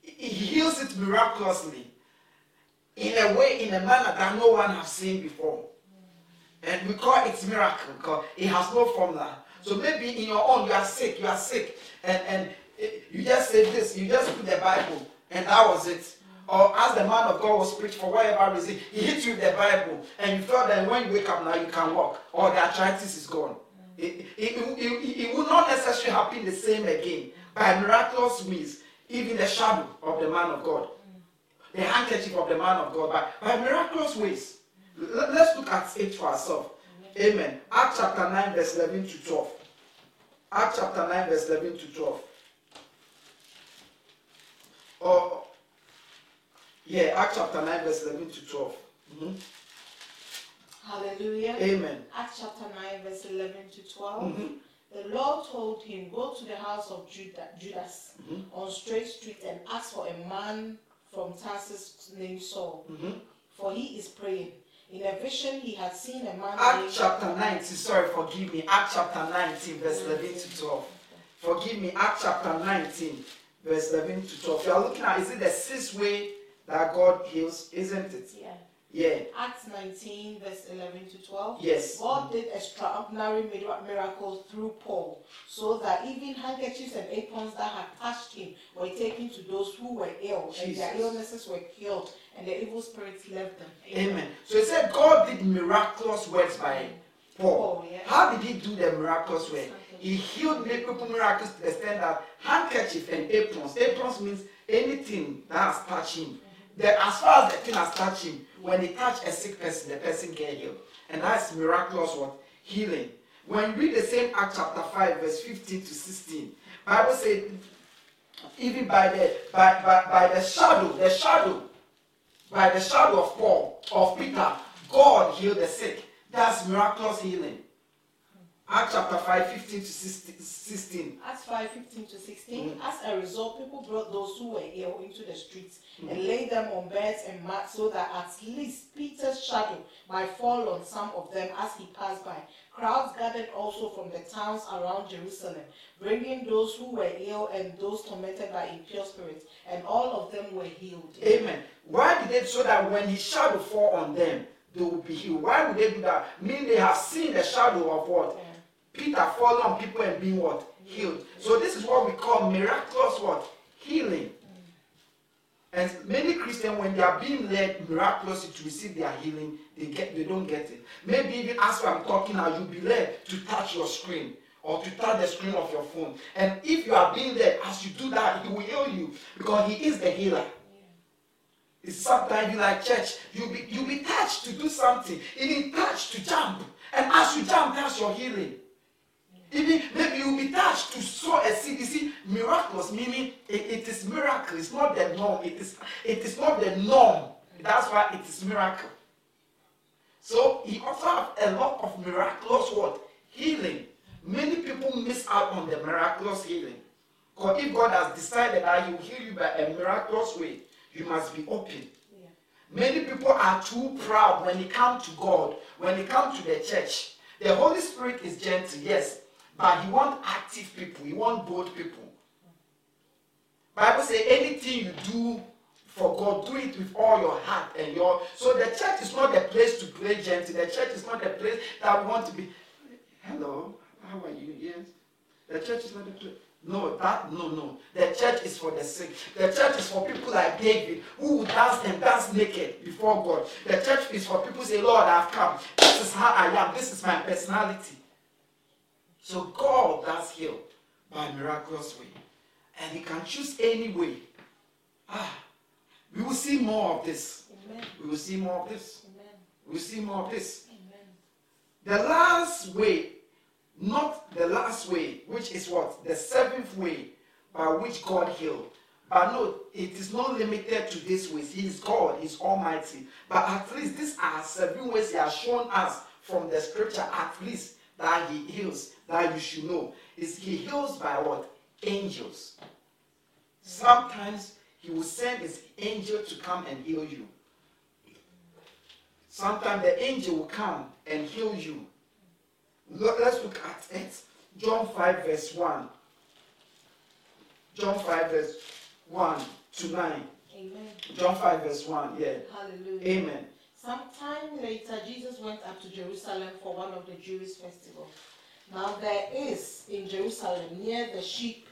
He heals it miraculously in a way, in a manner that no one has seen before. And we call it miracle because it has no formula. So maybe in your own, you are sick, you are sick, and, and eh, you just say this, you just put the Bible, and that was it. Or as the man of God was preached for whatever reason, he hits you with the Bible, and you felt that when you wake up now you can walk, or the arthritis is gone. It, it, it, it, will not necessarily happen the same again. By miraculous means, even the shadow of the man of God, the handkerchief of the man of God, by, by miraculous ways. L- let's look at it for ourselves. Amen. Acts chapter 9, verse 11 to 12. Acts chapter 9, verse 11 to 12. Or, yeah, Acts chapter 9, verse 11 to 12. Mhm. Hallelujah. Amen. Acts chapter 9, verse 11 to 12. Mhm. The Lord told him, Go to the house of Judah, Judas Mm-hmm. on Straight Street and ask for a man from Tarsus named Saul, Mhm. for he is praying. In a vision, he had seen a man Acts chapter 19, sorry, forgive me. Acts chapter 19, verse 11 to 12. Forgive me, Acts chapter 19, verse 11 to 12. You are looking at, is it the sixth way that God heals, isn't it? Yeah. Yeah. Acts 19, verse 11 to 12. Yes. God did extraordinary mir- miracles through Paul, so that even handkerchiefs and aprons that had touched him were taken to those who were ill, and their illnesses were cured, and the evil spirits left them. Amen. So it said God did miraculous works by Paul. Paul, yeah. How did he do the miraculous work? He healed the people miracles to the extent that handkerchief and aprons. Aprons means anything that has touched him. The, as far as the thing has touched him, when he touch a sick person, the person get healed. And that's miraculous what? Healing. When you read the same Act chapter 5, verse 15 to 16, Bible said, even by the by, by, by the shadow, the shadow, by the shadow of Paul, of Peter, God healed the sick. That's miraculous healing. Acts chapter 5, 15 to 16. Acts 5 15 to 16. Mm-hmm. As a result, people brought those who were ill into the streets Mm-hmm. and laid them on beds and mats so that at least Peter's shadow might fall on some of them as he passed by. Crowds gathered also from the towns around Jerusalem, bringing those who were ill and those tormented by impure spirits, and all of them were healed. Amen. Why did they so that when his shadow fall on them, they will be healed? Why would they do that? Meaning they have seen the shadow of what? Peter falling on people and being what? Healed. So this is what we call miraculous what? Healing. And many Christians, when they are being led miraculously to receive their healing, they get they don't get it. Maybe even as I'm talking now, you'll be led to touch your screen or to touch the screen of your phone. And if you are being led, as you do that, he will heal you because he is the healer. It's sometimes you like church, you'll be you'll be touched to do something, even touched to jump. And as you jump, that's your healing. Even maybe you'll be touched to sow a seed. You see, miraculous meaning it, it is miracle. It's not the norm. It is it is not the norm. That's why it is miracle. So he also have a lot of miraculous what healing. Many people miss out on the miraculous healing. Because if God has decided that He will heal you by a miraculous way, you must be open. Yeah. Many people are too proud when they come to God, when they come to the church. The Holy Spirit is gentle, yes, but He wants active people. He wants bold people. Bible say anything you do for God, do it with all your heart and your. So the church is not the place to play gentle. The church is not the place that we want to be. Hello, how are you? Yes. The church is not the place. No, that no, no. The church is for the sick. The church is for people like David who dance and dance naked before God. The church is for people say, Lord, I've come. This is how I am. This is my personality. So God does heal by miraculous way. And he can choose any way. Ah, we will see more of this. Amen. We will see more of this. Amen. We will see more of this. Amen. The last way, not the last way, which is what? The seventh way by which God healed. But no, it is not limited to this ways. He is God, He is Almighty. But at least these are seven ways He has shown us from the scripture, at least that He heals, that you should know. Is He heals by what? Angels. Sometimes He will send His angel to come and heal you. Sometimes the angel will come and heal you. Let's look at it. John 5, verse 1. John 5, verse 1 to 9. Amen. John 5, verse 1. Yeah. Hallelujah. Amen. Sometime later, Jesus went up to Jerusalem for one of the Jewish festivals. Now there is in Jerusalem near the sheep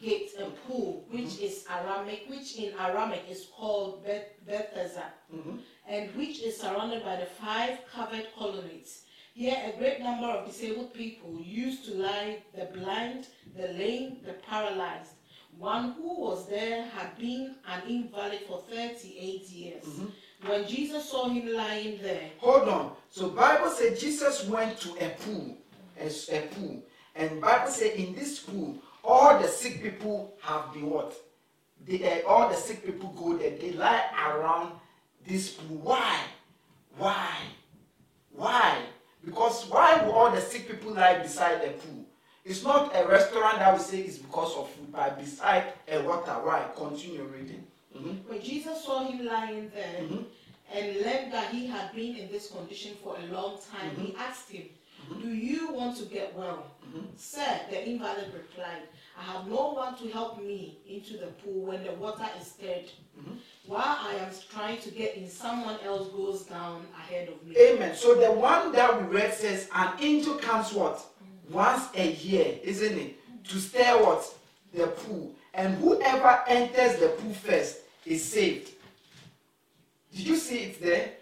gate, a pool, which mm-hmm. is Aramic, which in Aramic is called Beth- Bethesda, mm-hmm. and which is surrounded by the five covered colonnades. Here, a great number of disabled people used to lie the blind, the lame, the paralyzed. One who was there had been an invalid for 38 years. Mm-hmm. When Jesus saw him lying there, Hold on. So Bible said Jesus went to a pool, a, a pool, and Bible said in this pool all the sick people have been what? They, uh, all the sick people go there. They lie around this pool. Why? Why? Why? Because why will all the sick people lie beside the pool? It's not a restaurant that we say it's because of food, but beside a water. Why? Continue reading. Mhm. when Jesus saw him lying there Mhm. and learned that he had been in this condition for a long time, he asked him, Do you want to get well? Mm-hmm. Sir, the invalid replied, I have no one to help me into the pool when the water is stirred. Mm-hmm. While I am trying to get in, someone else goes down ahead of me. Amen. So the one that we read says an angel comes what? Mm. Once a year, isn't it? To stir what? The pool. And whoever enters the pool first is saved. Did you see it there?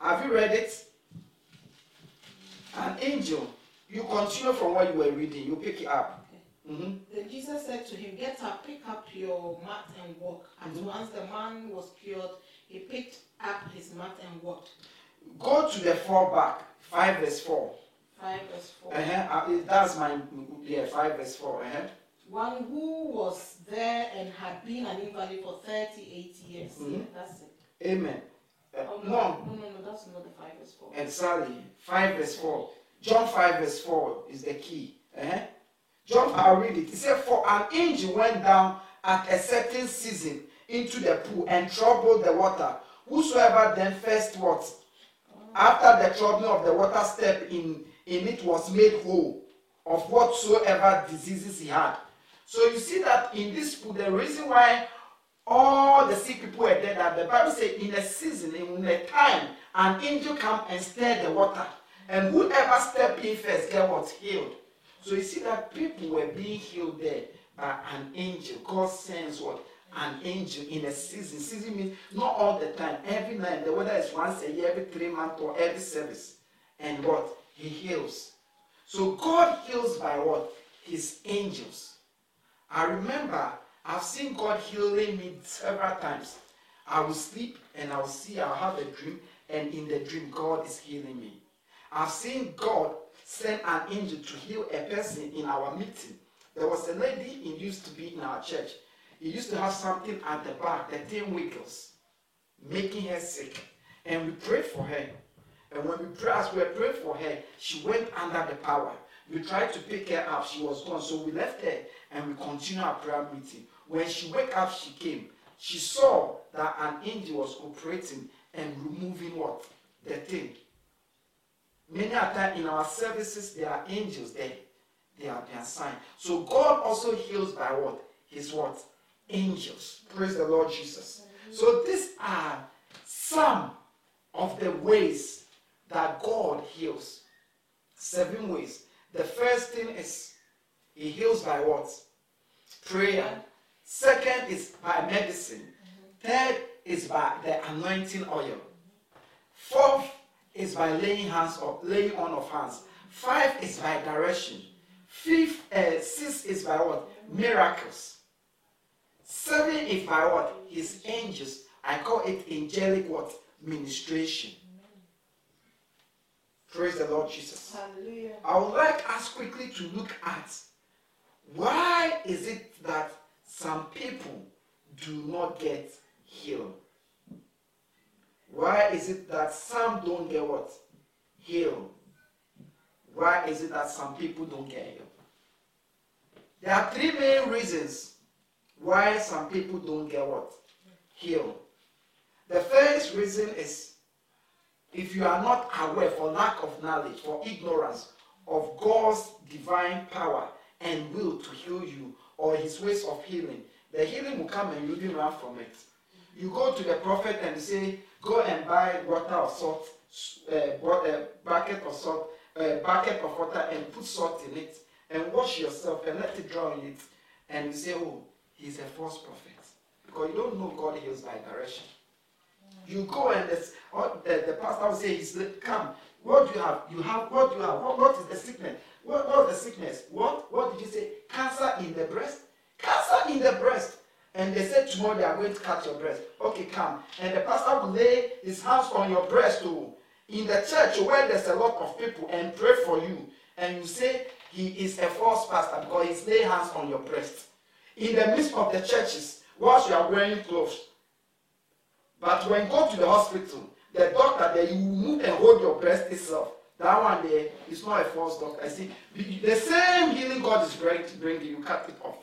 Have you read it? An angel. You continue from what you were reading. You pick it up. Mhm. Then Jesus said to him, Get up, pick up your mat and walk. At once the man was cured. He picked up his mat and walked. Go to the four back. Five verse four. 5 verse 4. Uh-huh. Uh, That's my yeah. Five verse 4 Uh-huh. One who was there and had been an invalid for 38 years. Mhm. Yeah, that's it. Amen. Uh, Oh, no, no, no, no, that's not the 5 verse 4. exactly. 5 verse 4. John 5 verse 4 is the key. Uh-huh. John, I'll read it. It said, For an angel went down at a certain season into the pool and troubled the water. Whosoever then first what? After the troubling of the water step in, in it was made whole of whatsoever diseases he had. So you see that in this pool, the reason why all the sick people were there, that the Bible says in a season, in a time, an angel come and stir the water. And whoever step in first get what? Healed. So you see that people were being healed there by an angel. God sends what? An angel in a season. Season means not all the time, every night. The weather is once a year, every three months, or every service. And what? He heals. So God heals by what? His angels. I remember I've seen God healing me several times. I will sleep and I'll see, I'll have a dream, and in the dream, God is healing me. I've seen God send an angel to heal a person in our meeting. There was a lady who used to be in our church. He used to have something at the back, the tin wiggles, making her sick. And we prayed for her. And when we prayed, as we were praying for her, she went under the power. We tried to pick her up. She was gone. So we left her and we continued our prayer meeting. When she woke up, she came. She saw that an angel was operating and removing what? The thing. Many a time in our services, there are angels there. They are their sign. So God also heals by what? His what? Angels. Praise the Lord Jesus. So these are some of the ways that God heals. Seven ways. The first thing is He heals by what? Prayer. Second is by medicine. Third is by the anointing oil. Fourth is by laying hands or laying on of hands. Five is by direction. Fifth, uh, six is by what? Miracles. Seven is by what? His angels. I call it angelic what? Ministration. Praise the Lord Jesus. Hallelujah. I would like us quickly to look at why is it that some people do not get healed? Why is it that some don't get what? Healed. Why is it that some people don't get healed? There are three main reasons why some people don't get what? Healed. The first reason is if you are not aware for lack of knowledge, for ignorance of God's divine power and will to heal you or his ways of healing, the healing will come and you will be run from it. You go to the prophet and say, Go and buy water or salt, uh, bro- uh, bucket of salt, uh, bucket of water and put salt in it and wash yourself and let it dry on it. and you say, oh, he's a false prophet. Because you don't know God heals by direction. You go and the, the, the pastor will say, come, what do you have? You have, what do you have? What, what is the sickness? What, is the sickness? What, what did you say? Cancer in the breast? Cancer in the breast. And they said tomorrow they are going to cut your breast. Okay, come. And the pastor will lay his hands on your breast too. In the church where there's a lot of people and pray for you. And you say he is a false pastor because he's laying hands on your breast. In the midst of the churches, whilst you are wearing clothes. But when you go to the hospital, the doctor there, you move and hold your breast itself. That one there is not a false doctor. I see the same healing God is bringing, you cut it off.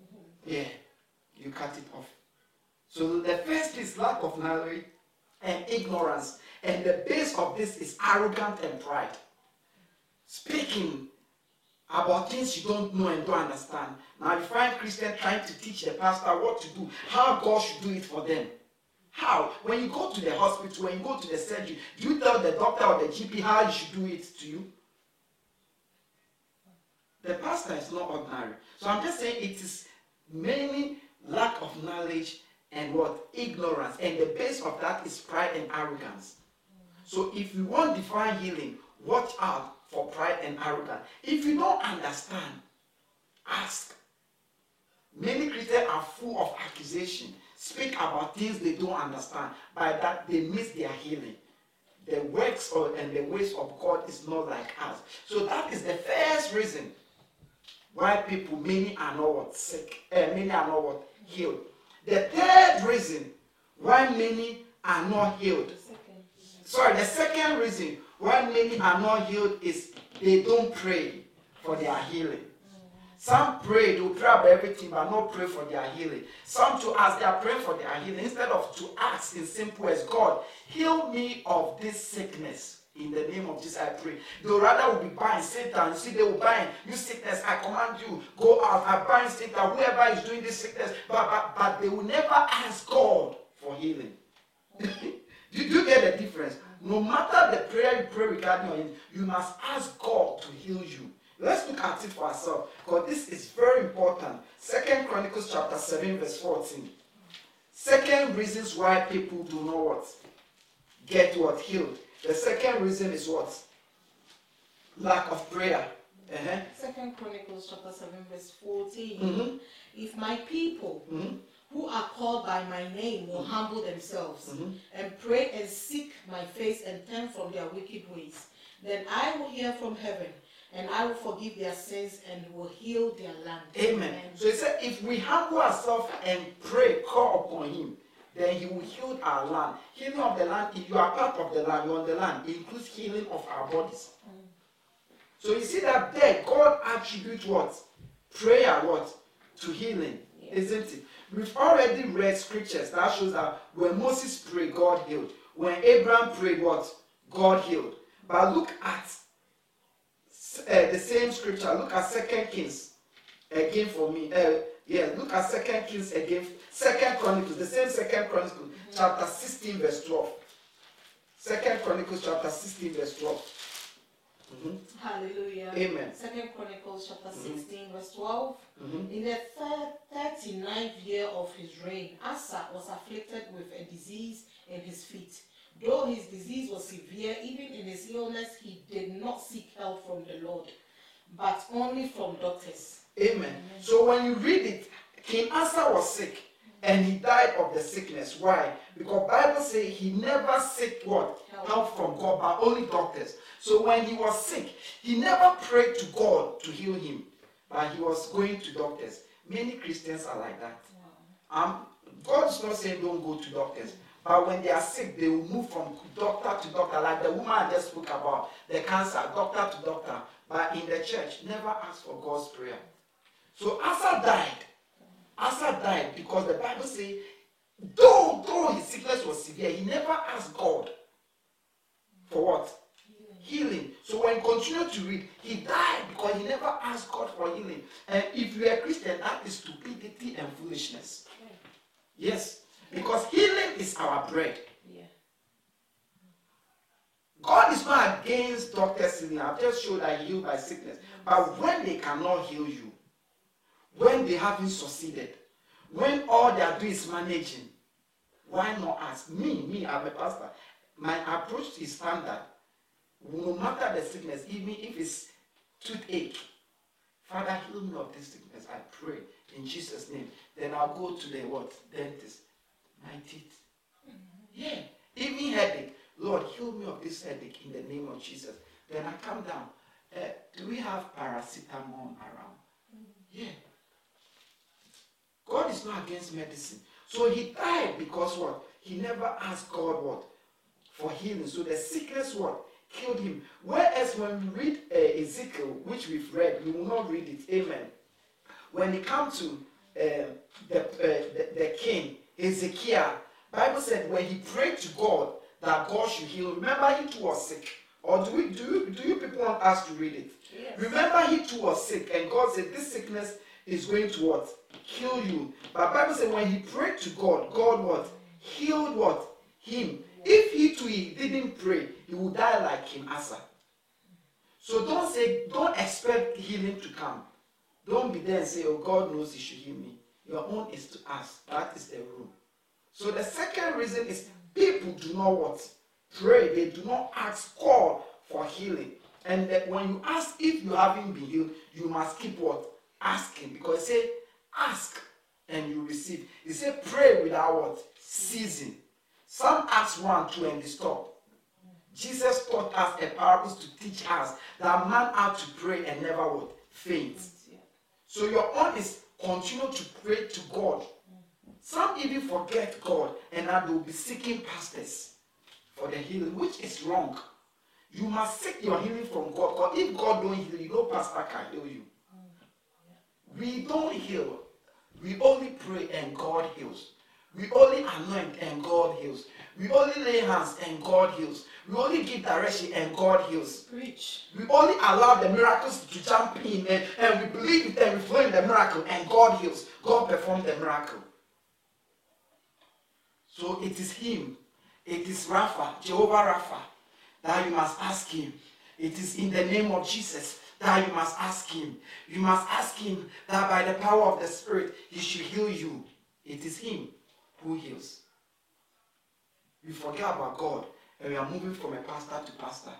Mm-hmm. Yeah, you cut it off. So the first is lack of knowledge and ignorance. And the base of this is arrogant and pride. Speaking about things you don't know and don't understand. Now you find Christians trying to teach the pastor what to do, how God should do it for them. How? When you go to the hospital, when you go to the surgery, do you tell the doctor or the GP how you should do it to you? The pastor is not ordinary. So I'm just saying it is mainly lack of knowledge and what? Ignorance. And the base of that is pride and arrogance. So if you want divine healing, watch out for pride and arrogance. If you don't understand, ask. Many Christians are full of accusation speak about things they don't understand. By that, they miss their healing. The works or, and the ways of God is not like us. So that is the first reason why people, many are not what sick, uh, many are not what healed. The third reason why many are not healed. Sorry, the second reason why many are not healed is they don't pray for their healing. Some pray, they pray about everything, but not pray for their healing. Some to ask, they are praying for their healing. Instead of to ask in simple as God, heal me of this sickness. In the name of Jesus, I pray. Will rather will be buying Satan. See, they will buy you sickness. I command you, go out. I bind Satan. Whoever is doing this sickness, but, but, but they will never ask God for healing. <laughs> do, do you get the difference? No matter the prayer you pray regarding your healing, you must ask God to heal you. Let's look at it for ourselves because this is very important. Second Chronicles chapter 7, verse 14. Second reasons why people do not what? Get what? Healed. The second reason is what? Lack of prayer. Uh-huh. Second Chronicles chapter 7, verse 14. Mm-hmm. If my people mm-hmm. who are called by my name will mm-hmm. humble themselves mm-hmm. and pray and seek my face and turn from their wicked ways, then I will hear from heaven and I will forgive their sins and will heal their land. Amen. Amen. So he said, if we humble ourselves and pray, call upon him, then he will heal our land. Healing of the land, if you are part of the land, you're on the land, it includes healing of our bodies. Mm. So you see that there, God attributes what? Prayer what? To healing, yeah. isn't it? We've already read scriptures that shows that when Moses prayed, God healed. When Abraham prayed, what? God healed. But look at uh, the same scripture. Look at Second Kings again for me. Uh, yeah, look at Second Kings again. Second Chronicles, the same Second Chronicles, mm-hmm. chapter 16, verse 12. Second Chronicles, chapter 16, verse 12. Mm-hmm. Hallelujah. Amen. Second Chronicles chapter mm-hmm. 16, verse 12. Mm-hmm. In the third, 39th year of his reign, Asa was afflicted with a disease in his feet Though his disease was severe, even in his illness, he did not seek help from the Lord, but only from doctors. Amen. Amen. So when you read it, King Asa was sick and he died of the sickness. Why? Because Bible says he never seek what? Help. help from God, but only doctors. So when he was sick, he never prayed to God to heal him, but he was going to doctors. Many Christians are like that. Wow. Um, God is not saying don't go to doctors. But when they are sick, they will move from doctor to doctor, like the woman I just spoke about, the cancer, doctor to doctor. But in the church, never ask for God's prayer. So Asa died. Asa died because the Bible says, though, though his sickness was severe, he never asked God for what? Healing. So when you continue to read, he died because he never asked God for healing. And if you are Christian, that is stupidity and foolishness. Yes. Because healing is our bread. Yeah. God is not against doctors healing. I've just showed that healed by sickness. But when they cannot heal you, when they haven't succeeded, when all they are doing is managing, why not ask me? Me, I'm a pastor. My approach is standard. No matter the sickness, even if it's toothache, Father, heal me of this sickness. I pray in Jesus' name. Then I'll go to the what? Dentist. My teeth. Yeah. Even headache. Lord, heal me of this headache in the name of Jesus. Then I come down. Uh, do we have paracetamol around? Yeah. God is not against medicine. So he died because what? He never asked God what? For healing. So the sickness what? Killed him. Whereas when we read uh, Hezekiah, which we've read, we will not read it. Amen. When it comes to uh, the, the, the king, Hezekiah, Bible said when he prayed to God that God should heal, remember he too was sick. Or do we do you, do you people want us to read it? Yes. Remember he too was sick, and God said this sickness is going to what? Kill you. But Bible said when he prayed to God, God what? Healed what? Him. If he too he didn't pray, he would die like him, Asa. So don't say, don't expect healing to come. Don't be there and say, oh, God knows he should heal me. Your own is to ask. That is the rule. So the second reason is people do not what? Pray. They do not ask God for healing. And that when you ask if you haven't been healed, you must keep what? Asking. Because say, ask and you receive. He said, pray without what? Ceasing. Some ask one, two, and they stop. Jesus taught us a parable to teach us that man ought to pray and never what? Faint. So your own is continue to pray to God. Some even forget God and now they will be seeking pastors for the healing, which is wrong. You must seek your healing from God. Because if God don't heal you, no pastor can heal you. We don't heal. We only pray and God heals. We only anoint and God heals. We only lay hands and God heals. We only give direction and God heals. Preach. We only allow the miracles to jump in and, and we believe it and we flow in the miracle and God heals. God performed the miracle. So it is Him. It is Rapha, Jehovah Rapha, that you must ask Him. It is in the name of Jesus that you must ask Him. You must ask Him that by the power of the Spirit, He should heal you. It is Him who heals. We forget about God and we are moving from a pastor to pastor.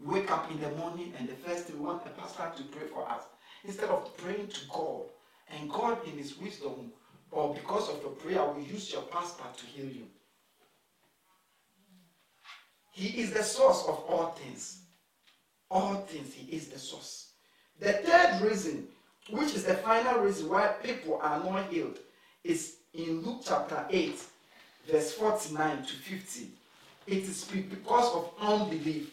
We wake up in the morning and the first thing we want a pastor to pray for us. Instead of praying to God, and God in His wisdom, or because of your prayer, will use your pastor to heal you. He is the source of all things. All things, He is the source. The third reason, which is the final reason why people are not healed, is in Luke chapter 8, verse 49 to 50. It is because of unbelief,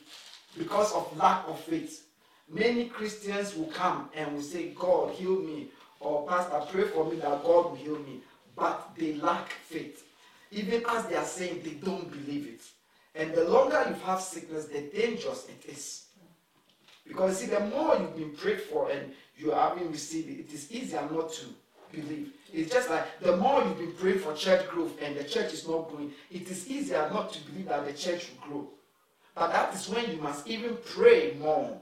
because of lack of faith. Many Christians will come and will say, God, heal me, or Pastor, pray for me that God will heal me. But they lack faith. Even as they are saying, they don't believe it. And the longer you have sickness, the dangerous it is. Because see, the more you've been prayed for and you haven't received it, it is easier not to believe. It's just like the more you've been praying for church growth and the church is not growing, it is easier not to believe that the church will grow. But that is when you must even pray more.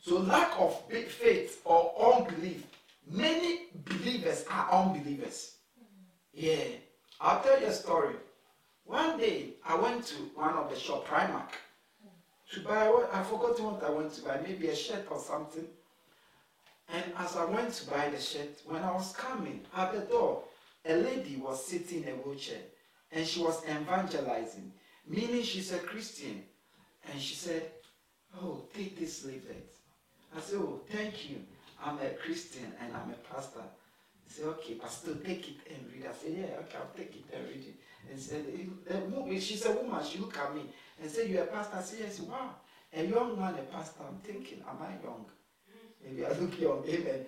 So, lack of faith or unbelief, many believers are unbelievers. Yeah. I'll tell you a story. One day, I went to one of the shop, Primark, to buy what I forgot what I went to buy, maybe a shirt or something. And as I went to buy the shirt, when I was coming at the door, a lady was sitting in a wheelchair and she was evangelizing, meaning she's a Christian. And she said, Oh, take this leaflet. I said, Oh, thank you. I'm a Christian and I'm a pastor. He said, Okay, Pastor, take it and read. I said, Yeah, okay, I'll take it and read it. And said, She's a woman. She looked at me and said, You're a pastor? I said, Yes, wow. A young man, a pastor. I'm thinking, Am I young? Maybe I look young, amen.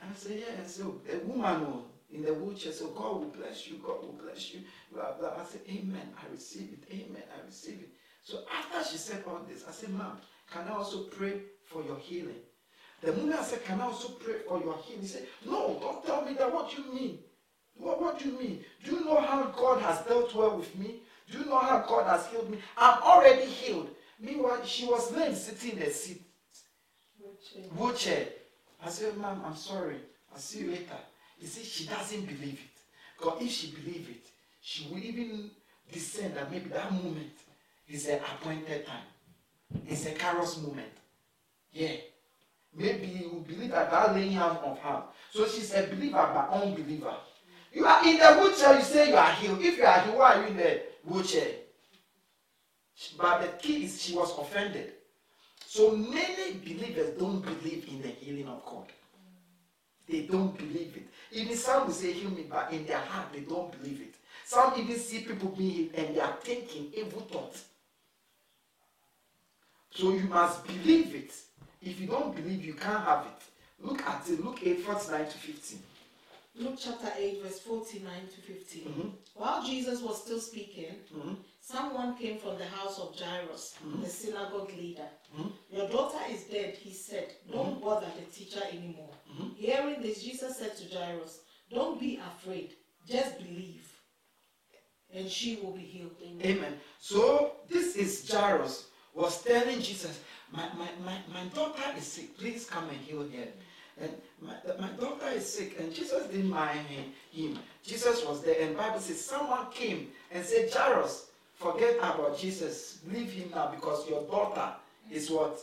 And I said, yeah, so the woman in the wheelchair said, God will bless you, God will bless you. Blah, blah. I said, Amen, I receive it, Amen, I receive it. So after she said all this, I said, Ma'am, can I also pray for your healing? The I said, Can I also pray for your healing? He said, No, don't tell me that. What do you mean? What, what do you mean? Do you know how God has dealt well with me? Do you know how God has healed me? I'm already healed. Meanwhile, she was laying sitting in the seat wheelchair. I said, Ma'am, I'm sorry. I'll see you later. He said she doesn't believe it. Because if she believe it, she will even discern that maybe that moment is an appointed time. It's a Kairos moment. Yeah. Maybe you believe that that laying hands of her. So she's a believer but unbeliever. You are in the wheelchair, you say you are healed. If you are healed, why are you in the wheelchair? But the key is she was offended. So many believers don't believe in the healing of God. They don't believe it. Even some will say heal me, but in their heart they don't believe it. Some even see people being healed and they are thinking evil thoughts. So you must believe it. If you don't believe, you can't have it. Look at it. Luke 8, 49 to 15. Luke chapter 8, verse 49 to 50. Mhm. While Jesus was still speaking, Mhm. Someone came from the house of Jairus, hmm? the synagogue leader. Mhm. Your daughter is dead, he said. Don't hmm? bother the teacher anymore. Hmm? Hearing this, Jesus said to Jairus, Don't be afraid, just believe, and she will be healed. Amen. So this is Jairus was telling Jesus, my, my, my, my daughter is sick. Please come and heal her. And my, my daughter is sick, and Jesus didn't mind him. him. Jesus was there, and Bible says someone came and said, Jairus, forget about Jesus. Leave him now because your daughter is what?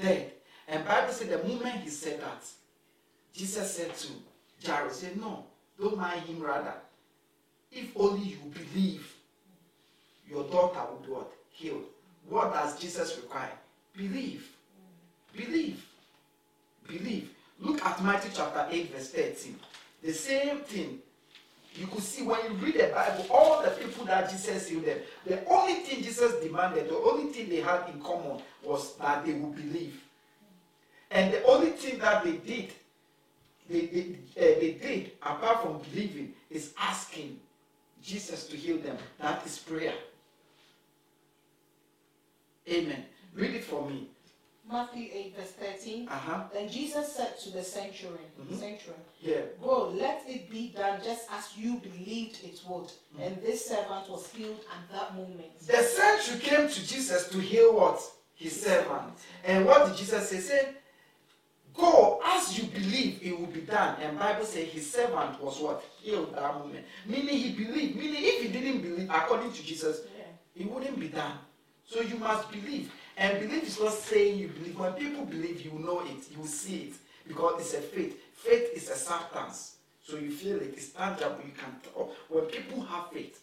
Dead. And Bible said the moment he said that, Jesus said to Jairus, said, No, don't mind him rather. If only you believe, your daughter be what? Healed. What does Jesus require? Believe. Believe. Believe. Look at Matthew chapter 8, verse 13. The same thing. You could see when you read the Bible, all the people that Jesus healed them, the only thing Jesus demanded, the only thing they had in common was that they would believe. And the only thing that they did, they, they, uh, they did, apart from believing, is asking Jesus to heal them. That is prayer. Amen. Read it for me. Matthew 8, verse 13. Uh huh. Then Jesus said to the centurion, centurion, Yeah. Go, let it be done just as you believed it would. And this servant was healed at that moment. The centurion came to Jesus to heal what? His servant. And what did Jesus say? He said, Go as you believe it will be done. And Bible says his servant was what? Healed that moment. Meaning he believed. Meaning if he didn't believe, according to Jesus, Yeah. it wouldn't be done. So you must believe. And believe is not saying you believe. When people believe, you know it, you see it. Because it's a faith. Faith is a substance. So you feel it, it's tangible, you can tell. When people have faith,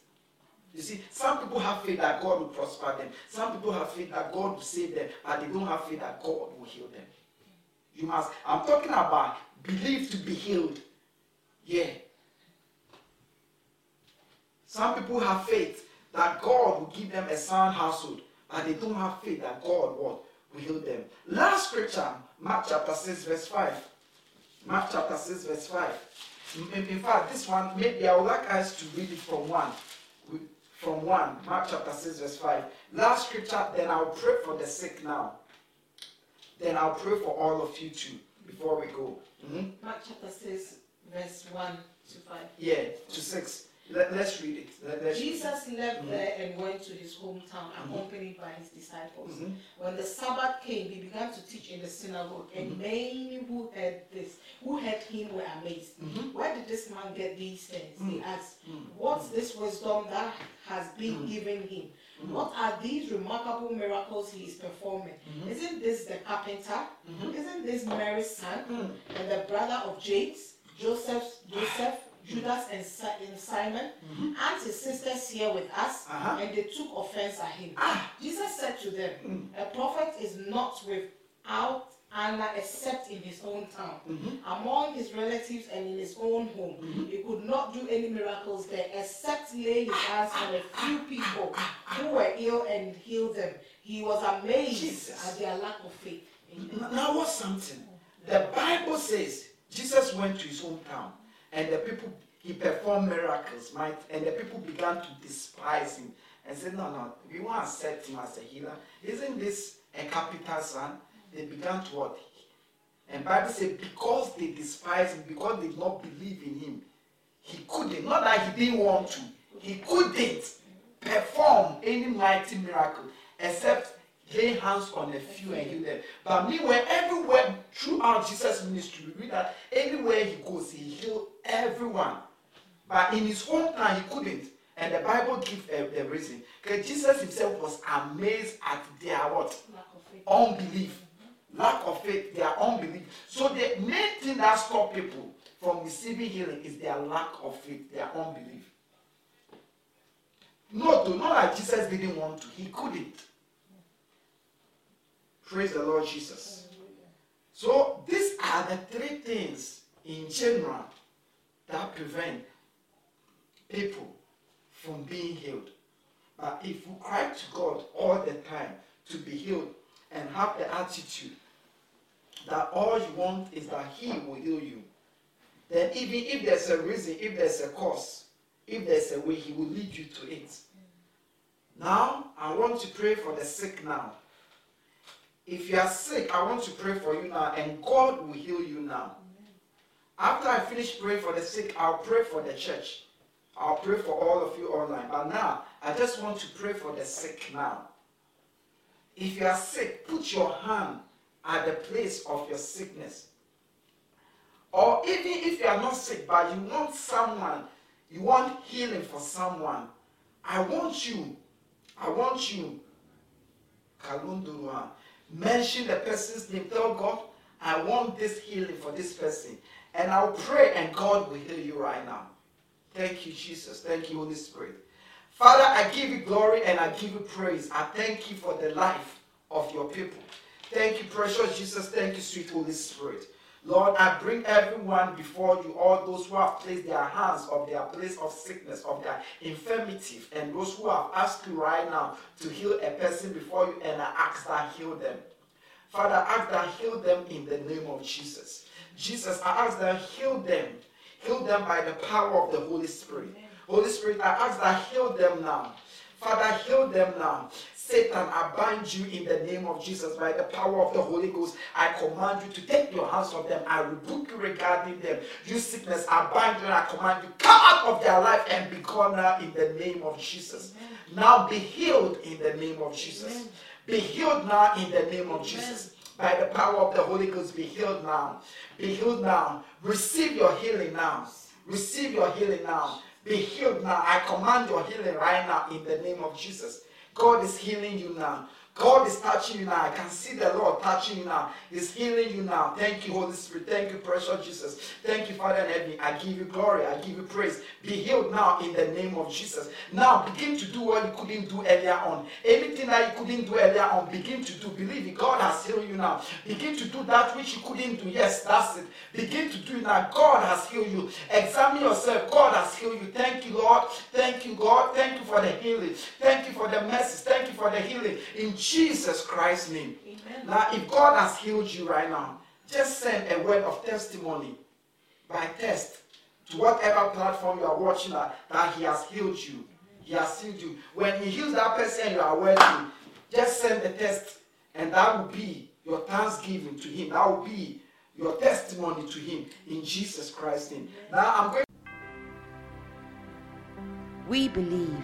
you see, some people have faith that God will prosper them. Some people have faith that God will save them, but they don't have faith that God will heal them. You must, I'm talking about believe to be healed. Yeah. Some people have faith that God will give them a sound household, but they don't have faith that God what, will heal them. Last scripture, Mark chapter 6, verse 5. Mark chapter 6, verse 5. In, fact, this one, maybe I would like us to read it from 1. From 1, Mark chapter 6, verse 5. Last scripture, then I'll pray for the sick now. Then I'll pray for all of you too before we go. Mhm. Mark chapter 6, verse 1 to 5. Yeah, to 6. Let, let's read it. Let, let's Jesus left Mhm. there and went to his hometown, accompanied by his disciples. Mhm. When the Sabbath came, he began to teach in the synagogue, and Mm-hmm. many who heard this, who heard him, were amazed. Mhm. Where did this man get these things? They Mm. asked. What's this wisdom that has been given him? What are these remarkable miracles he is performing? Isn't this the carpenter? Isn't this Mary's son? And the brother of James, Joseph, Joseph, Judas, and, Si- and Simon, Mhm. and his sisters here with us, Uh-huh. and they took offense at him. Ah. Jesus said to them, Mm. A prophet is not without honor except in his own town, Mhm. among his relatives, and in his own home. Mhm. He could not do any miracles there except lay his hands on a few people who were ill and heal them. He was amazed Jesus. at their lack of faith. Now, what's something? The Bible says Jesus went to his hometown and the people, he performed miracles, right? And the people began to despise him and said, No, no, we won't accept him as a healer. Isn't this a capital son? They began to what? And Bible said, because they despised him, because they did not believe in him, he couldn't, not that he didn't want to, he couldn't perform any mighty miracle except lay hands on a few and heal them. But meanwhile, everywhere throughout Jesus' ministry, we read that anywhere he goes, he healed everyone. But in his own time, he couldn't. And the Bible gives a, a reason. Because Jesus himself was amazed at their what? Unbelief. Lack of faith, their unbelief. So the main thing that stops people from receiving healing is their lack of faith, their unbelief. No, to not that Jesus didn't want to, he couldn't. Praise the Lord Jesus. So these are the three things in general that prevent people from being healed. But if we cry to God all the time to be healed and have the attitude that all you want is that He will heal you, then even if there's a reason, if there's a cause, if there's a way, He will lead you to it. Now, I want to pray for the sick now. If you are sick, I want to pray for you now, and God will heal you now. After I finish praying for the sick, I'll pray for the church. I'll pray for all of you online. But now, I just want to pray for the sick now. If you are sick, put your hand at the place of your sickness. Or even if you are not sick, but you want someone, you want healing for someone, I want you, I want you, mention the person's name. Tell God, I want this healing for this person. And I'll pray, and God will heal you right now. Thank you, Jesus. Thank you, Holy Spirit. Father, I give you glory and I give you praise. I thank you for the life of your people. Thank you, precious Jesus. Thank you, sweet Holy Spirit. Lord, I bring everyone before you, all those who have placed their hands of their place of sickness, of their infirmity, and those who have asked you right now to heal a person before you, and I ask that heal them. Father, I ask that heal them in the name of Jesus. Jesus, I ask that heal them. Heal them by the power of the Holy Spirit. Holy Spirit, I ask that heal them now. Father, heal them now. Satan, I bind you in the name of Jesus by the power of the Holy Ghost. I command you to take your hands from them. I rebuke you regarding them. You sickness, I bind you and I command you, come out of their life and be gone now in the name of Jesus. Amen. Now be healed in the name of Jesus. Amen. Be healed now in the name of Jesus. By the power of the Holy Ghost, be healed now. Be healed now. Receive your healing now. Receive your healing now. Be healed now. I command your healing right now in the name of Jesus. God is healing you now. God is touching you now. I can see the Lord touching you now. He's healing you now. Thank you, Holy Spirit. Thank you, precious Jesus. Thank you, Father in heaven. I give you glory. I give you praise. Be healed now in the name of Jesus. Now begin to do what you couldn't do earlier on. Anything that you couldn't do earlier on, begin to do. Believe it. God has healed you now. Begin to do that which you couldn't do. Yes, that's it. Begin to do it now. God has healed you. Examine yourself. God has healed you. Thank you, Lord. Thank you, God. Thank you for the healing. Thank you for the message. Thank you for the healing. In Jesus Christ's name. Amen. Now, if God has healed you right now, just send a word of testimony by test to whatever platform you are watching at that He has healed you. He has healed you. When He heals that person you are working, just send the test, and that will be your thanksgiving to Him. That will be your testimony to Him in Jesus Christ's name. Now, I'm going. We believe